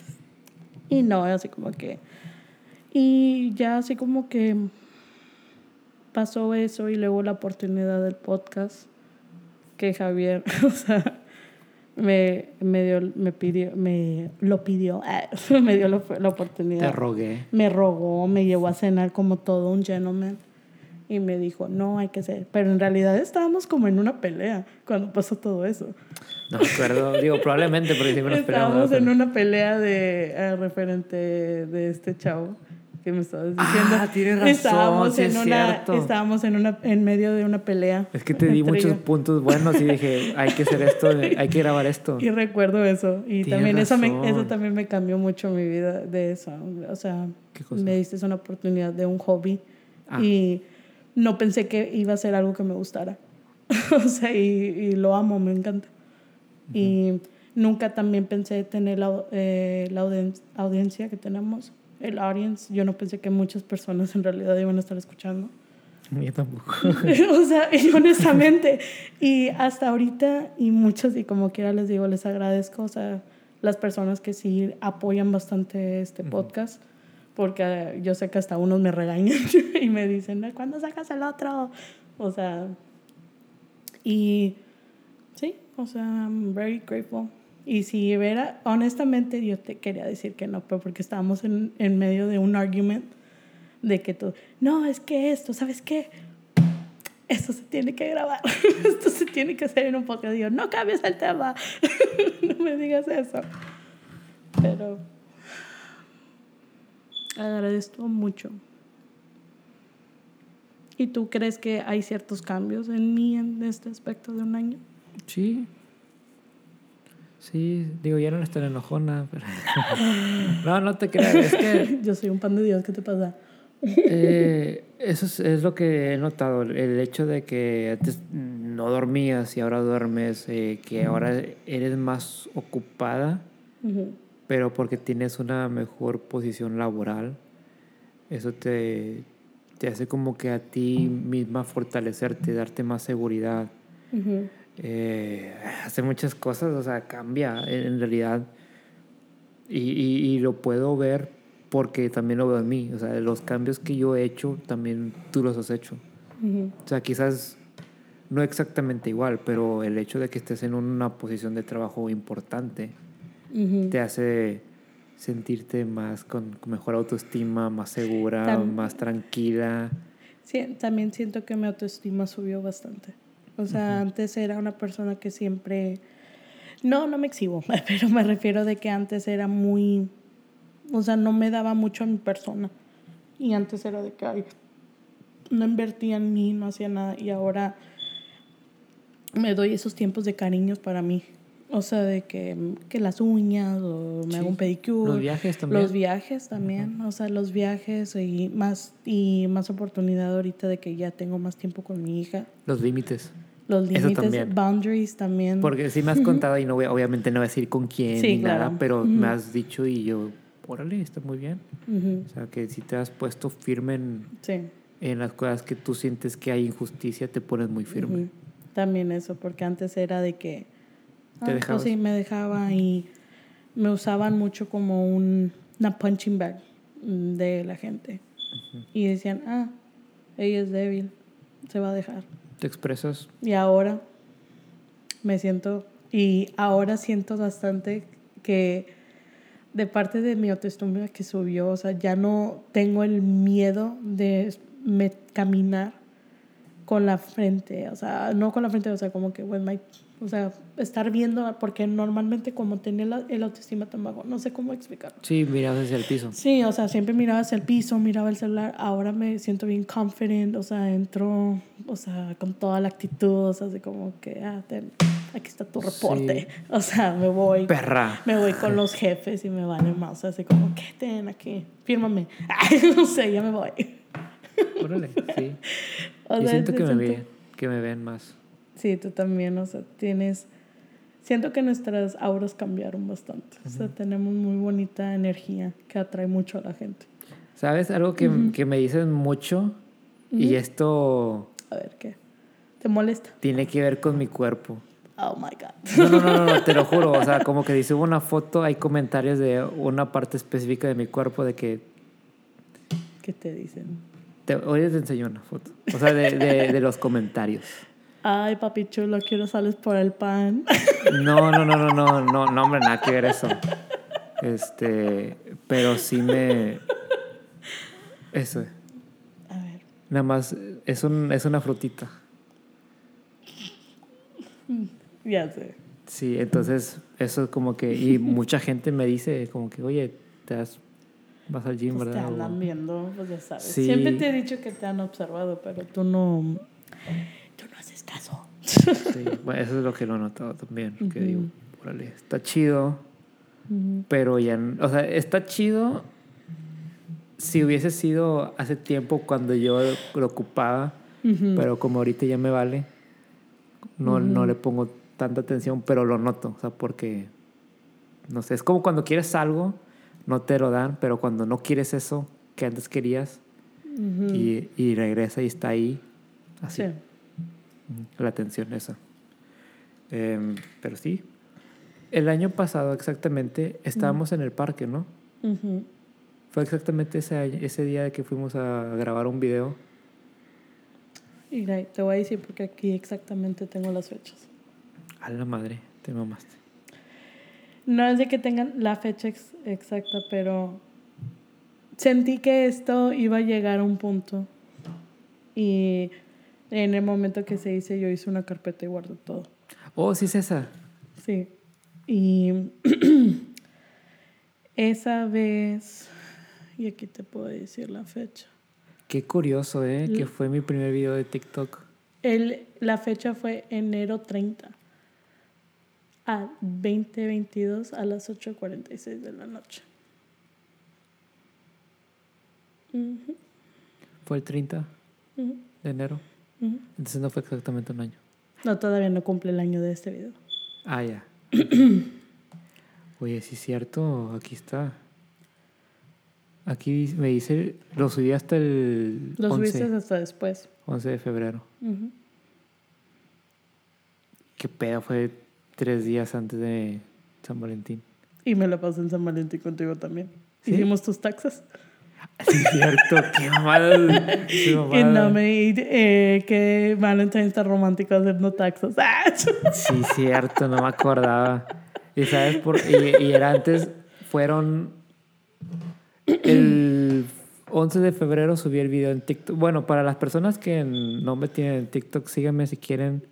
<laughs> y no, así como que... Y ya así como que pasó eso y luego la oportunidad del podcast que Javier, <laughs> o sea, me, me dio, me pidió, me lo pidió, me dio la, la oportunidad. Te rogué. Me rogó, me llevó a cenar como todo un gentleman y me dijo, no, hay que ser. Pero en realidad estábamos como en una pelea cuando pasó todo eso. No me acuerdo, digo, probablemente porque siempre nos Estábamos en una pelea de eh, referente de este chavo que me estabas diciendo. Ah, tienes razón, estábamos sí en es una, cierto. estábamos en una en medio de una pelea. Es que te di muchos puntos buenos y dije, hay que hacer esto, hay que grabar esto. Y recuerdo eso. Y Tienes también eso, me, eso también me cambió mucho mi vida de eso. O sea, me diste una oportunidad de un hobby Ah. y no pensé que iba a ser algo que me gustara. <laughs> o sea, y, y lo amo, me encanta. Y nunca también pensé tener la, eh, la audien- audiencia que tenemos, el audience. Yo no pensé que muchas personas en realidad iban a estar escuchando. Yo tampoco. <laughs> o sea, y honestamente, y hasta ahorita, y muchos, y como quiera les digo, les agradezco, o sea, las personas que sí apoyan bastante este podcast, porque eh, yo sé que hasta unos me regañan <laughs> y me dicen, "Ay, ¿cuándo sacas el otro? O sea, y sí, o sea, I'm very grateful. Y si vera, honestamente, yo te quería decir que no, pero porque estábamos en, en medio de un argument de que tú, no, es que esto, ¿sabes qué? Esto se tiene que grabar, <laughs> esto se tiene que hacer en un podcast. Y yo, no cambies el tema, <laughs> no me digas eso. Pero agradezco mucho. ¿Y tú crees que hay ciertos cambios en mí en este aspecto de un año? Sí. Sí, digo, ya no estoy tan enojona, pero... <laughs> no, no te creas, es que <laughs> Yo soy un pan de Dios, ¿qué te pasa? eh, eso es, es lo que he notado, el hecho de que antes no dormías y ahora duermes, eh, que ahora eres más ocupada, Ujú. Pero porque tienes una mejor posición laboral, eso te, te hace como que a ti misma fortalecerte, darte más seguridad. Eh, hace muchas cosas, o sea, cambia en, realidad. Y, y- y lo puedo ver porque también lo veo en mí. O sea, los cambios que yo he hecho, también tú los has hecho. O sea, quizás no exactamente igual, pero el hecho de que estés en una posición de trabajo importante Te hace sentirte más con, mejor autoestima, más segura, más tranquila. Sí, también siento que mi autoestima subió bastante. O sea, antes era una persona que siempre... No, no me exhibo, <laughs> pero me refiero de que antes era muy... O sea, no me daba mucho a mi persona. Y antes era de que ay, no invertía en mí, no hacía nada. Y ahora me doy esos tiempos de cariños para mí. O sea, de que, que las uñas o me Sí. hago un pedicure. Los viajes también. Los viajes también, o sea, los viajes y más, y más oportunidad ahorita de que ya tengo más tiempo con mi hija. Los límites. Los límites, también. boundaries también. Porque sí me has contado y no voy, obviamente no voy a decir con quién Sí, ni claro. nada, pero Ujú. me has dicho y yo órale, está muy bien. Ujú. O sea, que si te has puesto firme en, Sí. en las cosas que tú sientes que hay injusticia, te pones muy firme. También eso, porque antes era de que... Te ah, dejabas. Pues sí, me dejaba y me usaban mucho como un, una punching bag mm, de la gente. Y decían, ah, ella es débil, se va a dejar. Te expresas. Y ahora me siento, y ahora siento bastante que de parte de mi autoestima que subió, o sea, ya no tengo el miedo de me- caminar con la frente, o sea, no con la frente, o sea, como que, with my- o sea, estar viendo, porque normalmente como tenía la- el autoestima tan bajo, no sé cómo explicarlo. Sí, mirabas hacia el piso. Sí, o sea, siempre miraba hacia el piso, miraba el celular. Ahora me siento bien confident, o sea, entro, o sea, con toda la actitud, o sea, así como que, ah, ten, aquí está tu reporte. <laughs> O sea, me voy. Perra. Me voy con los jefes y me vale más, o sea, así como, ¿qué ten aquí? Fírmame. Ay, no sé, ya me voy. Órale, sí. <laughs> O Yo siento que me, ven, que me ven más. Sí, tú también, o sea, tienes... Siento que nuestras auras cambiaron bastante. O sea, tenemos muy bonita energía que atrae mucho a la gente. ¿Sabes? Algo que, que me dicen mucho, y esto A ver, ¿qué? ¿Te molesta? tiene que ver con mi cuerpo. Oh my God. No, no, no, no, te lo juro. O sea, <laughs> como que dice una foto, hay comentarios de una parte específica de mi cuerpo de que. ¿Qué te dicen? Te, hoy te enseño una foto. O sea, de, de, de los comentarios. Ay, papi chulo, quiero sales por el pan. No, no, no, no, no, no, no, hombre, nada que ver eso. Este, pero sí me. Eso. A ver. Nada más, es, un, es una frutita. Ya sé. Sí, entonces, eso es como que. Y mucha gente me dice, como que, oye, te das, vas al gym, Pues te ¿verdad? O- andan viendo, pues ya sabes. Sí. Siempre te he dicho que te han observado, pero tú no. No haces caso. Sí, bueno, eso es lo que lo he notado también. Que Ujú. digo, órale, está chido, Ujú. pero ya. O sea, está chido si hubiese sido hace tiempo cuando yo lo ocupaba, Ujú. pero como ahorita ya me vale, no, no le pongo tanta atención, pero lo noto. O sea, porque. No sé, es como cuando quieres algo, no te lo dan, pero cuando no quieres eso que antes querías y, y regresa y está ahí, así. Sí. La atención esa. Em, pero sí. El año pasado exactamente estábamos en el parque, ¿no? Ujú. Fue exactamente ese, ese día que fuimos a grabar un video. Y te voy a decir porque aquí exactamente tengo las fechas. A la madre, te mamaste. No es de que tengan la fecha ex- exacta, pero sentí que esto iba a llegar a un punto. Y en el momento que se hice, yo hice una carpeta y guardé todo. Oh, sí es esa. Sí. Y <clears throat> esa vez, y aquí te puedo decir la fecha. Qué curioso, ¿eh? Que fue mi primer video de TikTok. El, la fecha fue enero 30 a 2022 a las 8.46 de la noche. Ujú, Fue el 30 ujú, de enero. Entonces no fue exactamente un año. No, todavía no cumple el año de este video. Ah, ya. Oye, sí es cierto, aquí está. Aquí me dice, lo subí hasta el Lo 11, subiste hasta después. 11 de febrero. Qué pedo, fue tres días antes de San Valentín. Y me la pasé en San Valentín contigo también. ¿Sí? Hicimos tus taxas. Sí, cierto, qué mamada. Qué Que no me. Eh, que Valentine está romántico haciendo taxas. ¡Ah! <laughs> Sí, cierto, no me acordaba. Y sabes, por, y, y era antes, fueron el 11 de febrero subí el video en TikTok. Bueno, para las personas que no me tienen en TikTok, síganme si quieren.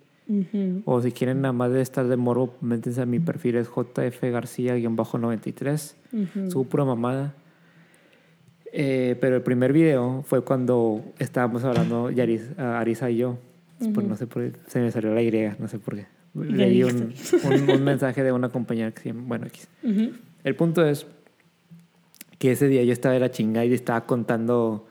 O si quieren nada más de estar de morbo, métanse a mi perfil, es JF García-93. Ujú. Subo pura mamada. Eh, pero el primer video fue cuando estábamos hablando Yaris, Arisa y yo. Pues no sé por qué, se me salió la Y, no sé por qué. Leí un, un, un mensaje de una compañera que se llama, bueno, X. Ujú. El punto es que ese día yo estaba de la chinga y estaba contando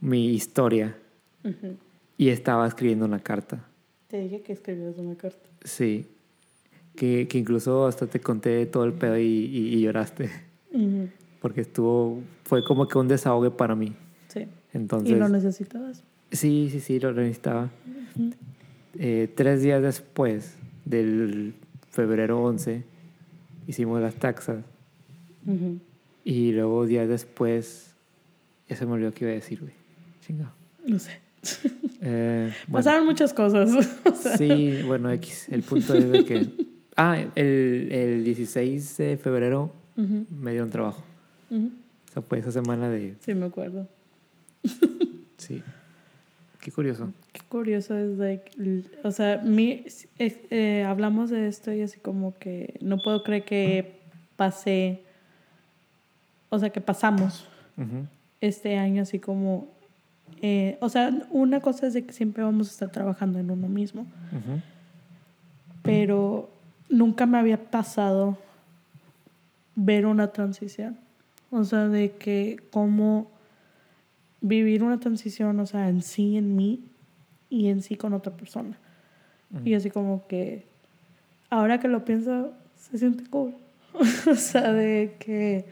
mi historia Ujú. y estaba escribiendo una carta. Te dije que escribieras una carta. Sí. Que, que incluso hasta te conté todo el pedo y, y- y lloraste. Porque estuvo, fue como que un desahogue para mí. Sí. Entonces, ¿Y lo necesitabas? sí, sí, sí, lo necesitaba. Eh, tres días después del febrero 11 hicimos las taxas Ujú. y luego días después, ya se me olvidó qué iba a decir, güey. Chingado. No sé. <laughs> Eh, bueno. Pasaron muchas cosas. <laughs> O sea, Sí, bueno, X. El punto es de que. Ah, el, el 16 de febrero ujú, me dieron trabajo. O sea, fue esa semana de. Sí, me acuerdo. <laughs> Sí. Qué curioso. Qué curioso es, like, o sea, mi, eh, hablamos de esto y así como que no puedo creer que pasé, o sea, que pasamos este año así como, eh, o sea, una cosa es de que siempre vamos a estar trabajando en uno mismo, pero nunca me había pasado ver una transición, o sea, de que cómo vivir una transición, o sea, en sí, en mí y en sí con otra persona. ujú. Y así como que, ahora que lo pienso, se siente cool. <laughs> o sea, de que,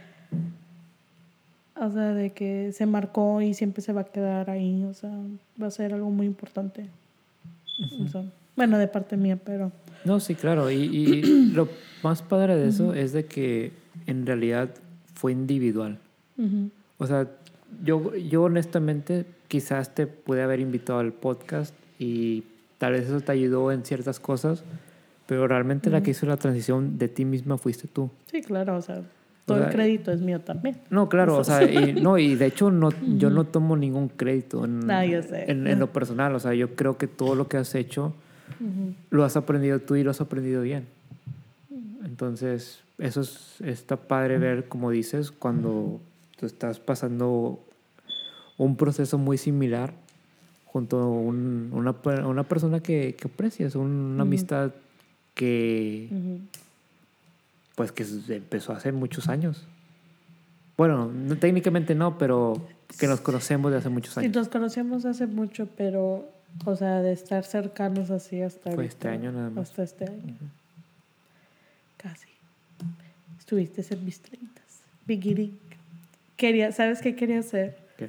o sea, de que se marcó y siempre se va a quedar ahí. O sea, va a ser algo muy importante. O sea, bueno, de parte mía, pero... No, sí, claro. Y, y lo más padre de eso es de que en realidad fue individual. ujú, O sea, yo, yo honestamente quizás te pude haber invitado al podcast y tal vez eso te ayudó en ciertas cosas, pero realmente la que hizo la transición de ti misma fuiste tú. Sí, claro, o sea, todo sea, el crédito es mío también. No, claro, o sea, y, no, y de hecho no, yo no tomo ningún crédito en, Ah, yo sé. en, en lo personal, o sea, yo creo que todo lo que has hecho Ujú, lo has aprendido tú y lo has aprendido bien. Entonces, eso es, está padre ver, como dices, cuando tú estás pasando un proceso muy similar junto a un- una, una persona que, que aprecias, un- una amistad que, pues, que empezó hace muchos años. Bueno, no- técnicamente no, pero que nos conocemos de hace muchos Sí, años. nos conocemos hace mucho, pero, o sea, de estar cercanos así hasta Fue ahorita, este año nada más. Hasta este año. Casi. Estuviste en mis treintas. Beginning. Quería, ¿sabes qué quería hacer? ¿Qué?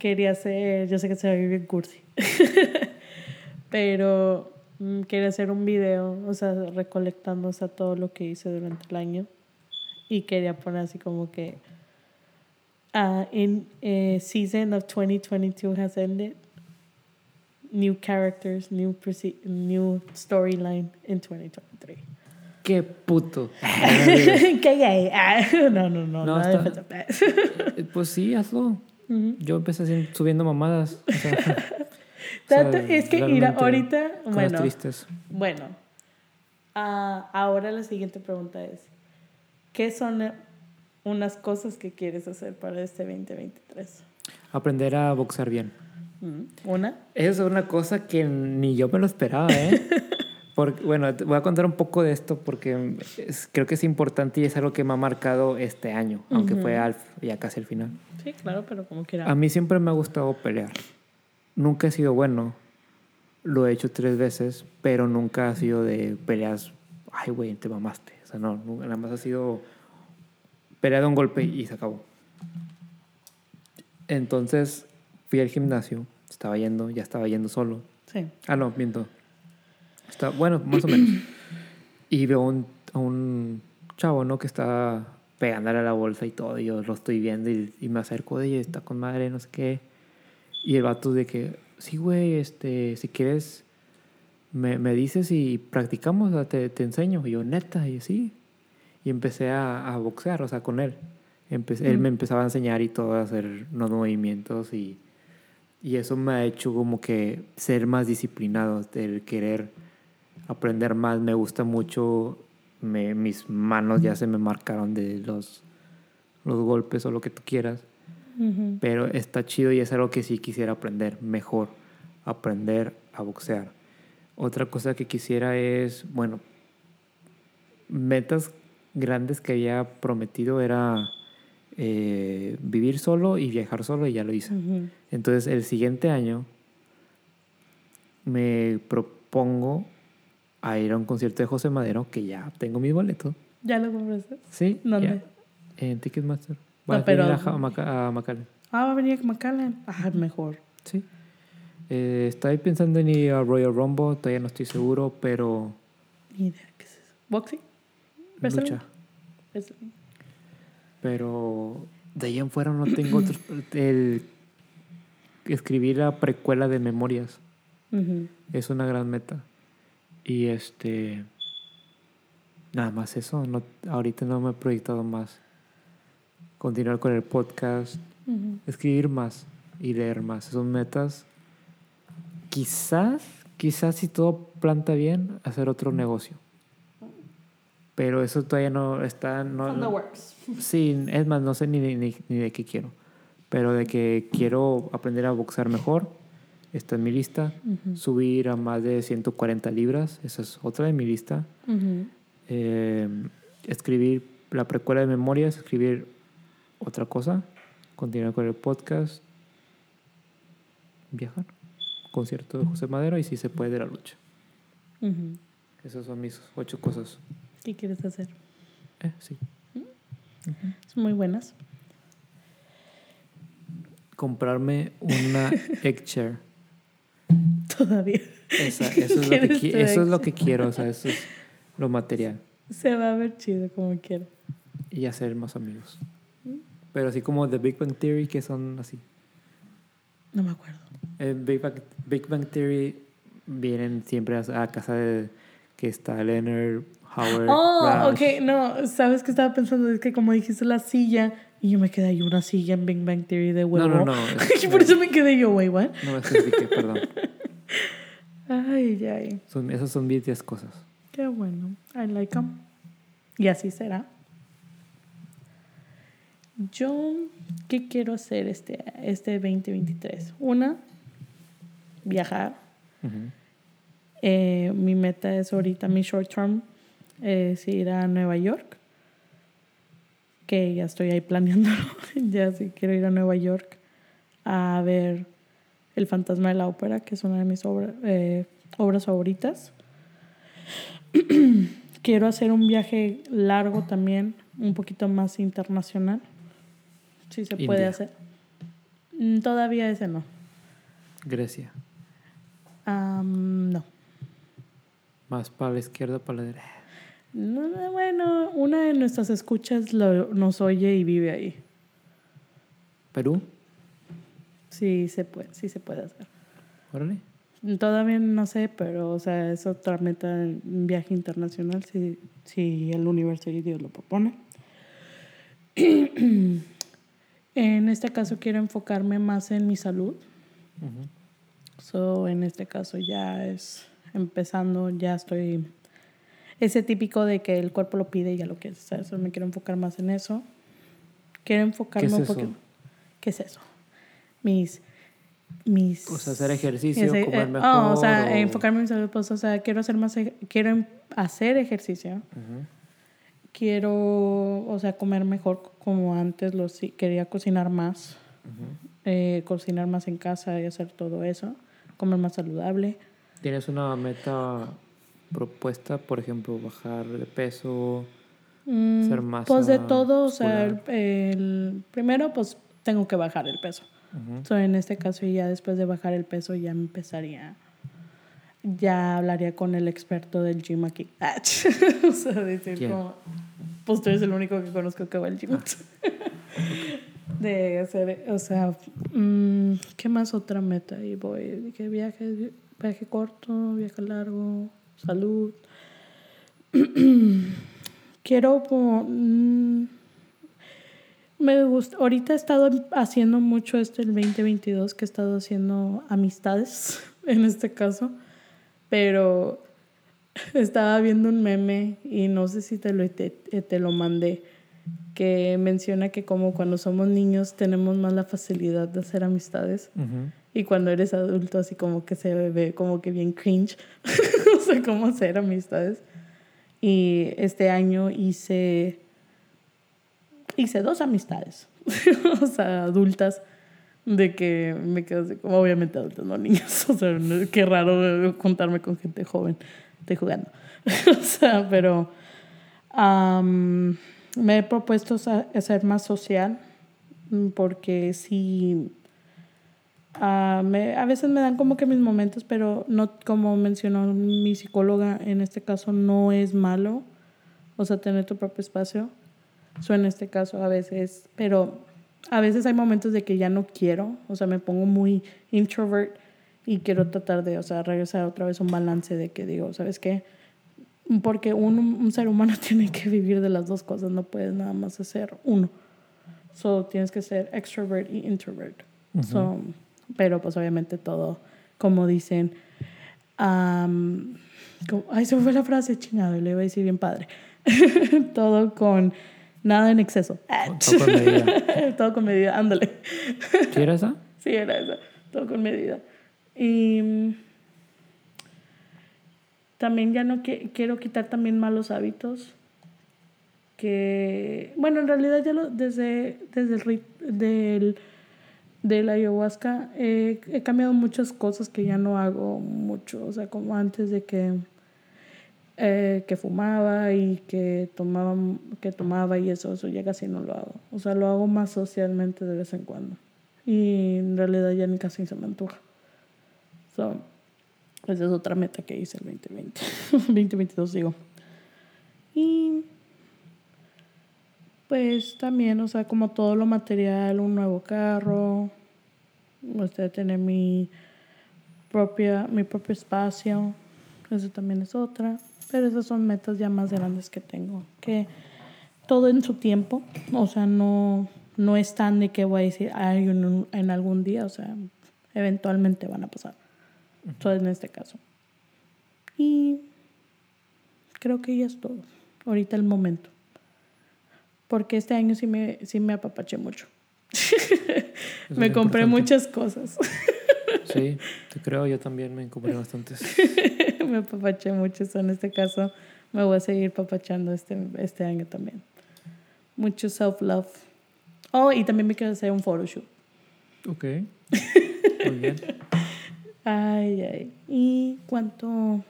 Quería hacer, yo sé que se va a vivir en cursi, <laughs> pero mm, quería hacer un video, o sea, recolectando o sea, todo lo que hice durante el año y quería poner así como que uh, in eh, season of 2022 has ended. New characters, new new storyline in 2023. ¡Qué puto! <laughs> ¡Qué gay! Ah, no, no, no, No, nada está-. <laughs> Eh, Pues sí, hazlo. Ujú. Yo empecé haciendo- subiendo mamadas. o sea, <laughs> o Tanto- sea, es que realmente ahorita, bueno, tristes. bueno, ah, ahora la siguiente pregunta es, ¿qué son unas cosas que quieres hacer para este 2023? Aprender a boxear bien. ¿Una? Eso es una cosa que ni yo me lo esperaba, ¿eh? Porque, bueno, voy a contar un poco de esto porque es- creo que es importante y es algo que me ha marcado este año, aunque fue al, ya casi al final. Sí, claro, pero como quiera. A mí siempre me ha gustado pelear. Nunca he sido bueno. Lo he hecho tres veces, pero nunca ha sido de peleas. Ay, güey, te mamaste. O sea, no, nunca- nada más ha sido pelea de un golpe y se acabó. Entonces fui al gimnasio, estaba yendo, ya estaba yendo solo. Sí. Ah, no, miento. Está, bueno, más o menos. Y veo un, a un chavo, ¿no? Que está pegándole a la bolsa y todo. Y yo lo estoy viendo y, y me acerco de ella, está con madre, no sé qué. Y el vato de que, sí, güey, este, si quieres, me, me dices y practicamos, o sea, te, te enseño. Y yo, neta, y yo, sí. Y empecé a, a boxear, o sea, con él. Empecé, Él me empezaba a enseñar y todo, a hacer unos movimientos y... Y eso me ha hecho como que ser más disciplinado, el querer aprender más. Me gusta mucho, me- mis manos ya se me marcaron de los, los golpes o lo que tú quieras. Pero está chido y es algo que sí quisiera aprender mejor, aprender a boxear. Otra cosa que quisiera es, bueno, metas grandes que había prometido era eh, vivir solo y viajar solo y ya lo hice. Entonces, el siguiente año me propongo a ir a un concierto de José Madero, que ya tengo mis boletos. ¿Ya lo compraste? ¿Sí? ¿Dónde? ya, En Ticketmaster. Va a pero- venir a, a Maca- a McAllen. Ah, va a venir McAllen. Ah, mejor. Sí. Eh, estoy pensando en ir a Royal Rumble, todavía no estoy seguro, pero Ni idea qué es eso. ¿Boxing? ¿Wrestling? lucha. Wrestling. Pero de ahí en fuera no tengo otros. <clears throat> El escribir la precuela de memorias es una gran meta. Y este. Nada más eso. No, ahorita no me he proyectado más. Continuar con el podcast, escribir más y leer más. Son metas. Quizás, quizás si todo planta bien, hacer otro negocio. Pero eso todavía no está. No, no- works. <laughs> Sí, es más, no sé ni, ni, ni de qué quiero. Pero de que quiero aprender a boxear mejor, está en mi lista. Subir a más de 140 libras, esa es otra de mi lista. Eh, escribir la precuela de memorias, escribir otra cosa, continuar con el podcast, viajar, concierto de José Madero y si se puede de la lucha. Esas son mis ocho cosas. ¿Qué quieres hacer? Eh, sí. Son muy buenas. Comprarme una <laughs> egg chair. Todavía. Esa- <laughs> eso, es lo que, ¿Quieres qui- tu eso es lo que quiero, o sea, eso es lo material. Se va a ver chido como quiera. Y hacer más amigos. Pero así como The Big Bang Theory, que son así. No me acuerdo. En Big Bang, Big Bang Theory vienen siempre a, a casa de que está Leonard, Howard. Oh, Rash. ok, no, sabes que estaba pensando, es que como dijiste la silla, y yo me quedé ahí una silla en Big Bang Theory de No, huevo. no, no. <laughs> y por eso me quedé yo, wey, what? No me especifique, perdón. <laughs> Ay, ay, Son, esas son mis 10 cosas. qué bueno. I like them. Y así será. Yo, ¿qué quiero hacer este, este 2023? Una, viajar. Eh, mi meta es ahorita, mi short term, es ir a Nueva York. Que ya estoy ahí planeándolo. <laughs> ya sí quiero ir a Nueva York a ver El Fantasma de la Ópera, que es una de mis obra- eh, obras favoritas. <clears throat> quiero hacer un viaje largo también, un poquito más internacional. Si se puede hacer. Mm, Todavía ese no. Grecia. No. Más para la izquierda, para la derecha. No, no, Bueno, una de nuestras escuchas lo- nos oye y vive ahí. Perú. Sí se puede, sí se puede hacer. Órale. Todavía no sé, pero o sea, es otra meta, un viaje internacional si, si el universo y Dios lo propone. <clears throat> en este caso quiero enfocarme más en mi salud. Ujú. So, en este caso ya es empezando, ya estoy... Ese típico de que el cuerpo lo pide y ya lo que es. Eso me quiero enfocar más en eso. Quiero enfocarme ¿Qué es un eso? poquito. ¿Qué es eso? Mis. mis O sea, hacer ejercicio, ese- comer eh, mejor. oh, o sea, o- enfocarme en mi salud. Pues, o sea, quiero hacer más. ej- Quiero em- hacer ejercicio. Quiero, o sea, comer mejor como antes. Lo, quería cocinar más. Eh, cocinar más en casa y hacer todo eso. Comer más saludable. ¿Tienes una meta propuesta? Por ejemplo, bajar de peso. Mm, Hacer masa Pues de todo, o sea, el- primero pues tengo que bajar el peso. Ujú. So, en este caso ya después de bajar el peso ya empezaría, ya hablaría con el experto del gym aquí. <laughs> O sea, decir ¿Quién? como, pues tú eres el único que conozco que va al gym. Ah. <laughs> de hacer, o sea, mm, ¿qué más otra meta? Y voy, que viaje, viaje corto, viaje largo, salud. <clears throat> Quiero como, mm, me gusta, ahorita he estado haciendo mucho esto el 2022, que he estado haciendo amistades <laughs> en este caso, pero <laughs> estaba viendo un meme y no sé si te lo, te, te lo mandé, que menciona que como cuando somos niños tenemos más la facilidad de hacer amistades Ujú. y cuando eres adulto así como que se ve como que bien cringe, <laughs> o sea, cómo hacer amistades. Y este año hice, hice dos amistades, <laughs> o sea, adultas, de que me quedo así, como obviamente adultas, no niños, <laughs> o sea, qué raro contarme con gente joven, estoy jugando, <laughs> o sea, pero am, me he propuesto ser más social, porque sí, ah, me- a veces me dan como que mis momentos, pero no, como mencionó mi psicóloga, en este caso no es malo, o sea, tener tu propio espacio. So, en este caso a veces, pero a veces hay momentos de que ya no quiero, o sea, me pongo muy introvert y quiero tratar de, o sea, regresar otra vez a un balance de que digo, ¿sabes qué? Porque un, un ser humano <laughs> tiene que vivir de las dos cosas, no puedes nada más hacer uno. So, tienes que ser extrovert y introvert. So, pero pues obviamente todo, como dicen, am, como- ay, se fue la frase chingada, le iba a decir bien padre. <laughs> todo con nada en exceso. Todo con medida. <laughs> todo con medida, ándale. ¿Sí era esa? Sí, era eso, todo con medida. Y mm, también ya no qui- quiero quitar también malos hábitos. Que, bueno, en realidad ya lo, desde, desde el, rit- del, de la ayahuasca eh, he cambiado muchas cosas que ya no hago mucho. O sea, como antes de que, eh, que fumaba y que tomaba, que tomaba y eso, eso ya casi no lo hago. O sea, lo hago más socialmente de vez en cuando. Y en realidad ya ni casi se me antoja. So, esa es otra meta que hice el 2020. 2022 <laughs> digo. Y pues también, o sea, como todo lo material, un nuevo carro, usted tener mi propia, mi propio espacio, eso también es otra. Pero esas son metas ya más grandes que tengo. Que todo en su tiempo, o sea, no, no es tan de que voy a decir ay, en, en algún día, o sea, eventualmente van a pasar. Todo en este caso. Y creo que ya es todo. Ahorita el momento. Porque este año sí me, sí me apapaché mucho. <laughs> Me compré importante. muchas cosas. Sí, te creo, yo también me compré bastantes. <laughs> me apapaché mucho. So, en este caso me voy a seguir papachando este, este año también. Mucho self-love. Oh, y también me quiero hacer un photoshoot. Ok. <laughs> Muy bien. Ay, ay. ¿Y cuánto?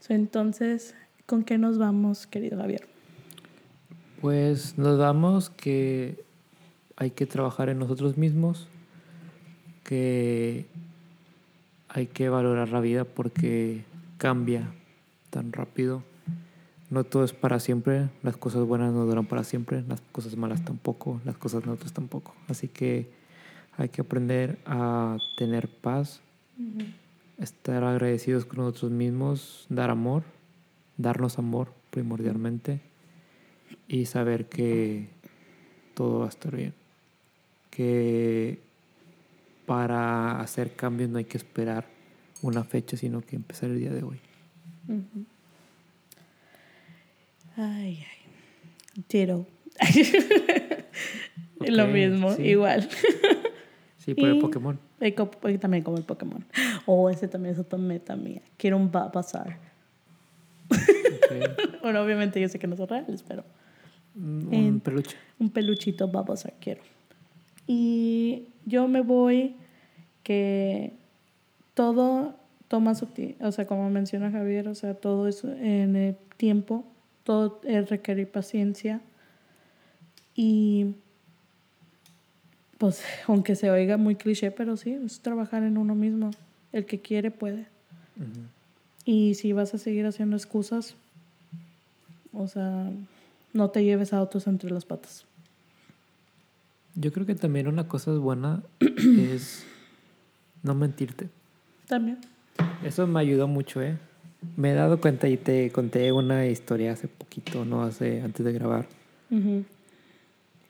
So, entonces, ¿con qué nos vamos, querido Javier? Pues nos damos que hay que trabajar en nosotros mismos, que hay que valorar la vida porque cambia tan rápido. No todo es para siempre, las cosas buenas no duran para siempre, las cosas malas tampoco, las cosas neutras tampoco. Así que hay que aprender a tener paz, estar agradecidos con nosotros mismos, dar amor, darnos amor primordialmente y saber que todo va a estar bien. Que para hacer cambios no hay que esperar una fecha, sino que empezar el día de hoy. Ay, ay. Tiro. <laughs> Lo mismo, sí. bueno. <laughs> Sí, por el Pokémon. Y también como el Pokémon. Oh, ese también es otra meta mía. Quiero un. Ok. <laughs> Bueno, obviamente yo sé que no son reales, pero Un En- un peluche. un peluchito Babasar quiero. Y yo me voy que todo toma su tiempo, o sea, como menciona Javier, o sea, todo eso en el tiempo, todo es requerir paciencia y pues <laughs> aunque se oiga muy cliché, pero sí, es trabajar en uno mismo. El que quiere puede. Y si vas a seguir haciendo excusas, o sea, no te lleves a otros entre las patas. Yo creo que también una cosa buena <clears throat> es no mentirte. También. Eso me ayudó mucho, ¿eh? Me he dado cuenta y te conté una historia hace poquito, no hace antes de grabar, Ujú.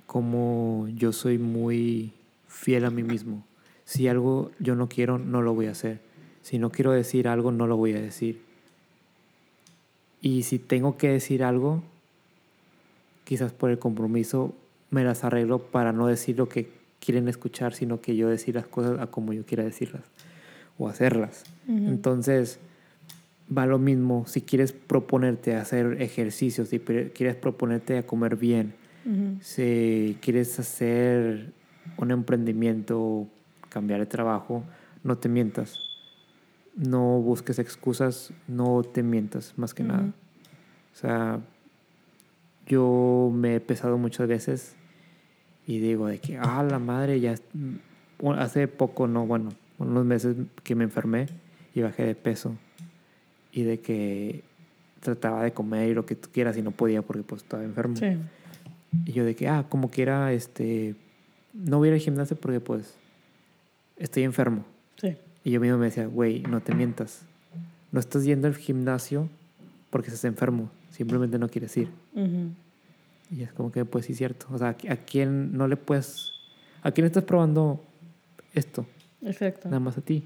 como yo soy muy fiel a mí mismo. Si algo yo no quiero, no lo voy a hacer. Si no quiero decir algo, no lo voy a decir. Y si tengo que decir algo, quizás por el compromiso, me las arreglo para no decir lo que quieren escuchar, sino que yo decir las cosas a como yo quiera decirlas o hacerlas. Entonces, va lo mismo si quieres proponerte a hacer ejercicios, si quieres proponerte a comer bien, si quieres hacer un emprendimiento, cambiar de trabajo, no te mientas. No busques excusas, no te mientas, más que nada. O sea, yo me he pesado muchas veces Y digo de que, ah, la madre, ya... mm, Hace poco, no, bueno, unos meses que me enfermé y bajé de peso. Y de que trataba de comer y lo que tú quieras y no podía porque pues estaba enfermo. Sí. Y yo de que, ah, como quiera, este, no voy a ir al gimnasio porque pues estoy enfermo. Sí. Y yo mismo me decía, güey, no te mientas. No estás yendo al gimnasio porque estás enfermo. Simplemente no quieres ir. Ujú. Y es como que, pues sí, cierto. O sea, ¿a quién no le puedes... ¿A quién estás probando esto? Exacto. Nada más a ti.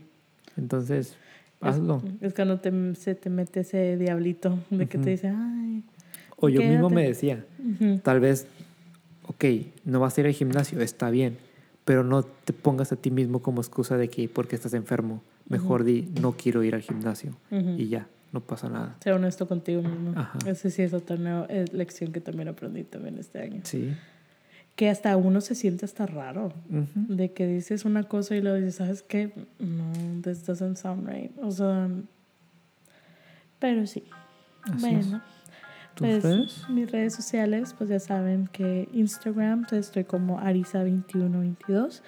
Entonces, Es- hazlo. Es, cuando te, se te mete ese diablito de que te dice, ay. O yo mismo me decía, tal vez, ok, no vas a ir al gimnasio, está bien, pero no te pongas a ti mismo como excusa de que porque estás enfermo. Mejor di, no quiero ir al gimnasio. Y ya, no pasa nada. Sé honesto contigo mismo. Ajá. Esa sí es otra nueva eh, lección que también aprendí también este año. Sí. Que hasta uno se siente hasta raro. De que dices una cosa y luego dices, ¿sabes qué? No, this doesn't sound right. O sea, pero sí. Así es. bueno, ¿Tus pues redes? mis redes sociales, pues ya saben que Instagram, pues, estoy como Arisa2122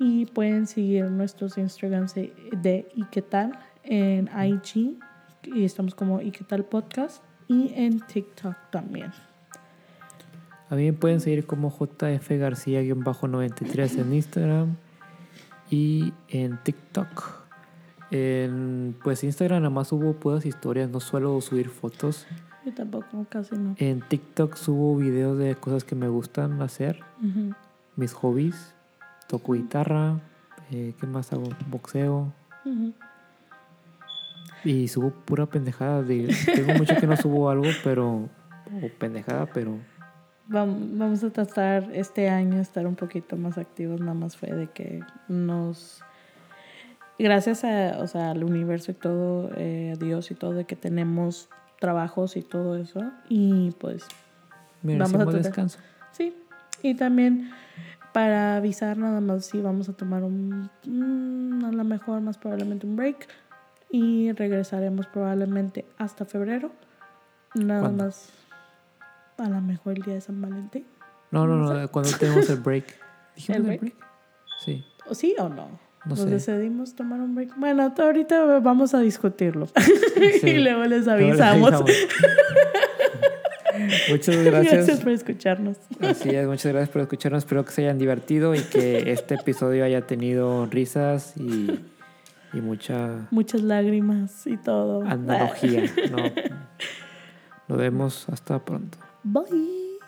y pueden seguir nuestros Instagrams de, de ¿Y qué tal? en IG y estamos como ¿Y qué tal podcast? y en TikTok también. A mí me pueden seguir como JF García-93 en Instagram y en TikTok. En, pues Instagram nada más subo puras historias, no suelo subir fotos. Yo tampoco, casi no. En TikTok subo videos de cosas que me gustan hacer, mis hobbies. Toco guitarra, eh, ¿qué más hago? Boxeo. Ujú. Y subo pura pendejada. De, tengo mucho que no subo algo, pero... O pendejada, pero... Vam- Vamos a tratar este año estar un poquito más activos, nada más fue de que nos... Gracias a, o sea, al universo y todo, eh, a Dios y todo, de que tenemos trabajos y todo eso. Y pues Vamos a tratar. descanso. sí. Y también para avisar nada más si vamos a tomar un, a lo mejor más probablemente un break. Y regresaremos probablemente hasta febrero. Nada ¿Cuándo? más a lo mejor el día de San Valentín. No, no, No no. Cuando tenemos el break. <laughs> ¿Dijimos ¿El break? break? Sí. ¿O sí o no? No Nos sé. decidimos tomar un break. Bueno, ahorita vamos a discutirlo. <laughs> Sí. y luego les Luego les avisamos. avisamos. <laughs> Muchas Gracias gracias. por escucharnos. Así es, muchas gracias por escucharnos. Espero que se hayan divertido y que este episodio haya tenido risas y, y mucha Muchas lágrimas y todo. analogía. ¿no? <laughs> Nos vemos hasta pronto. Bye.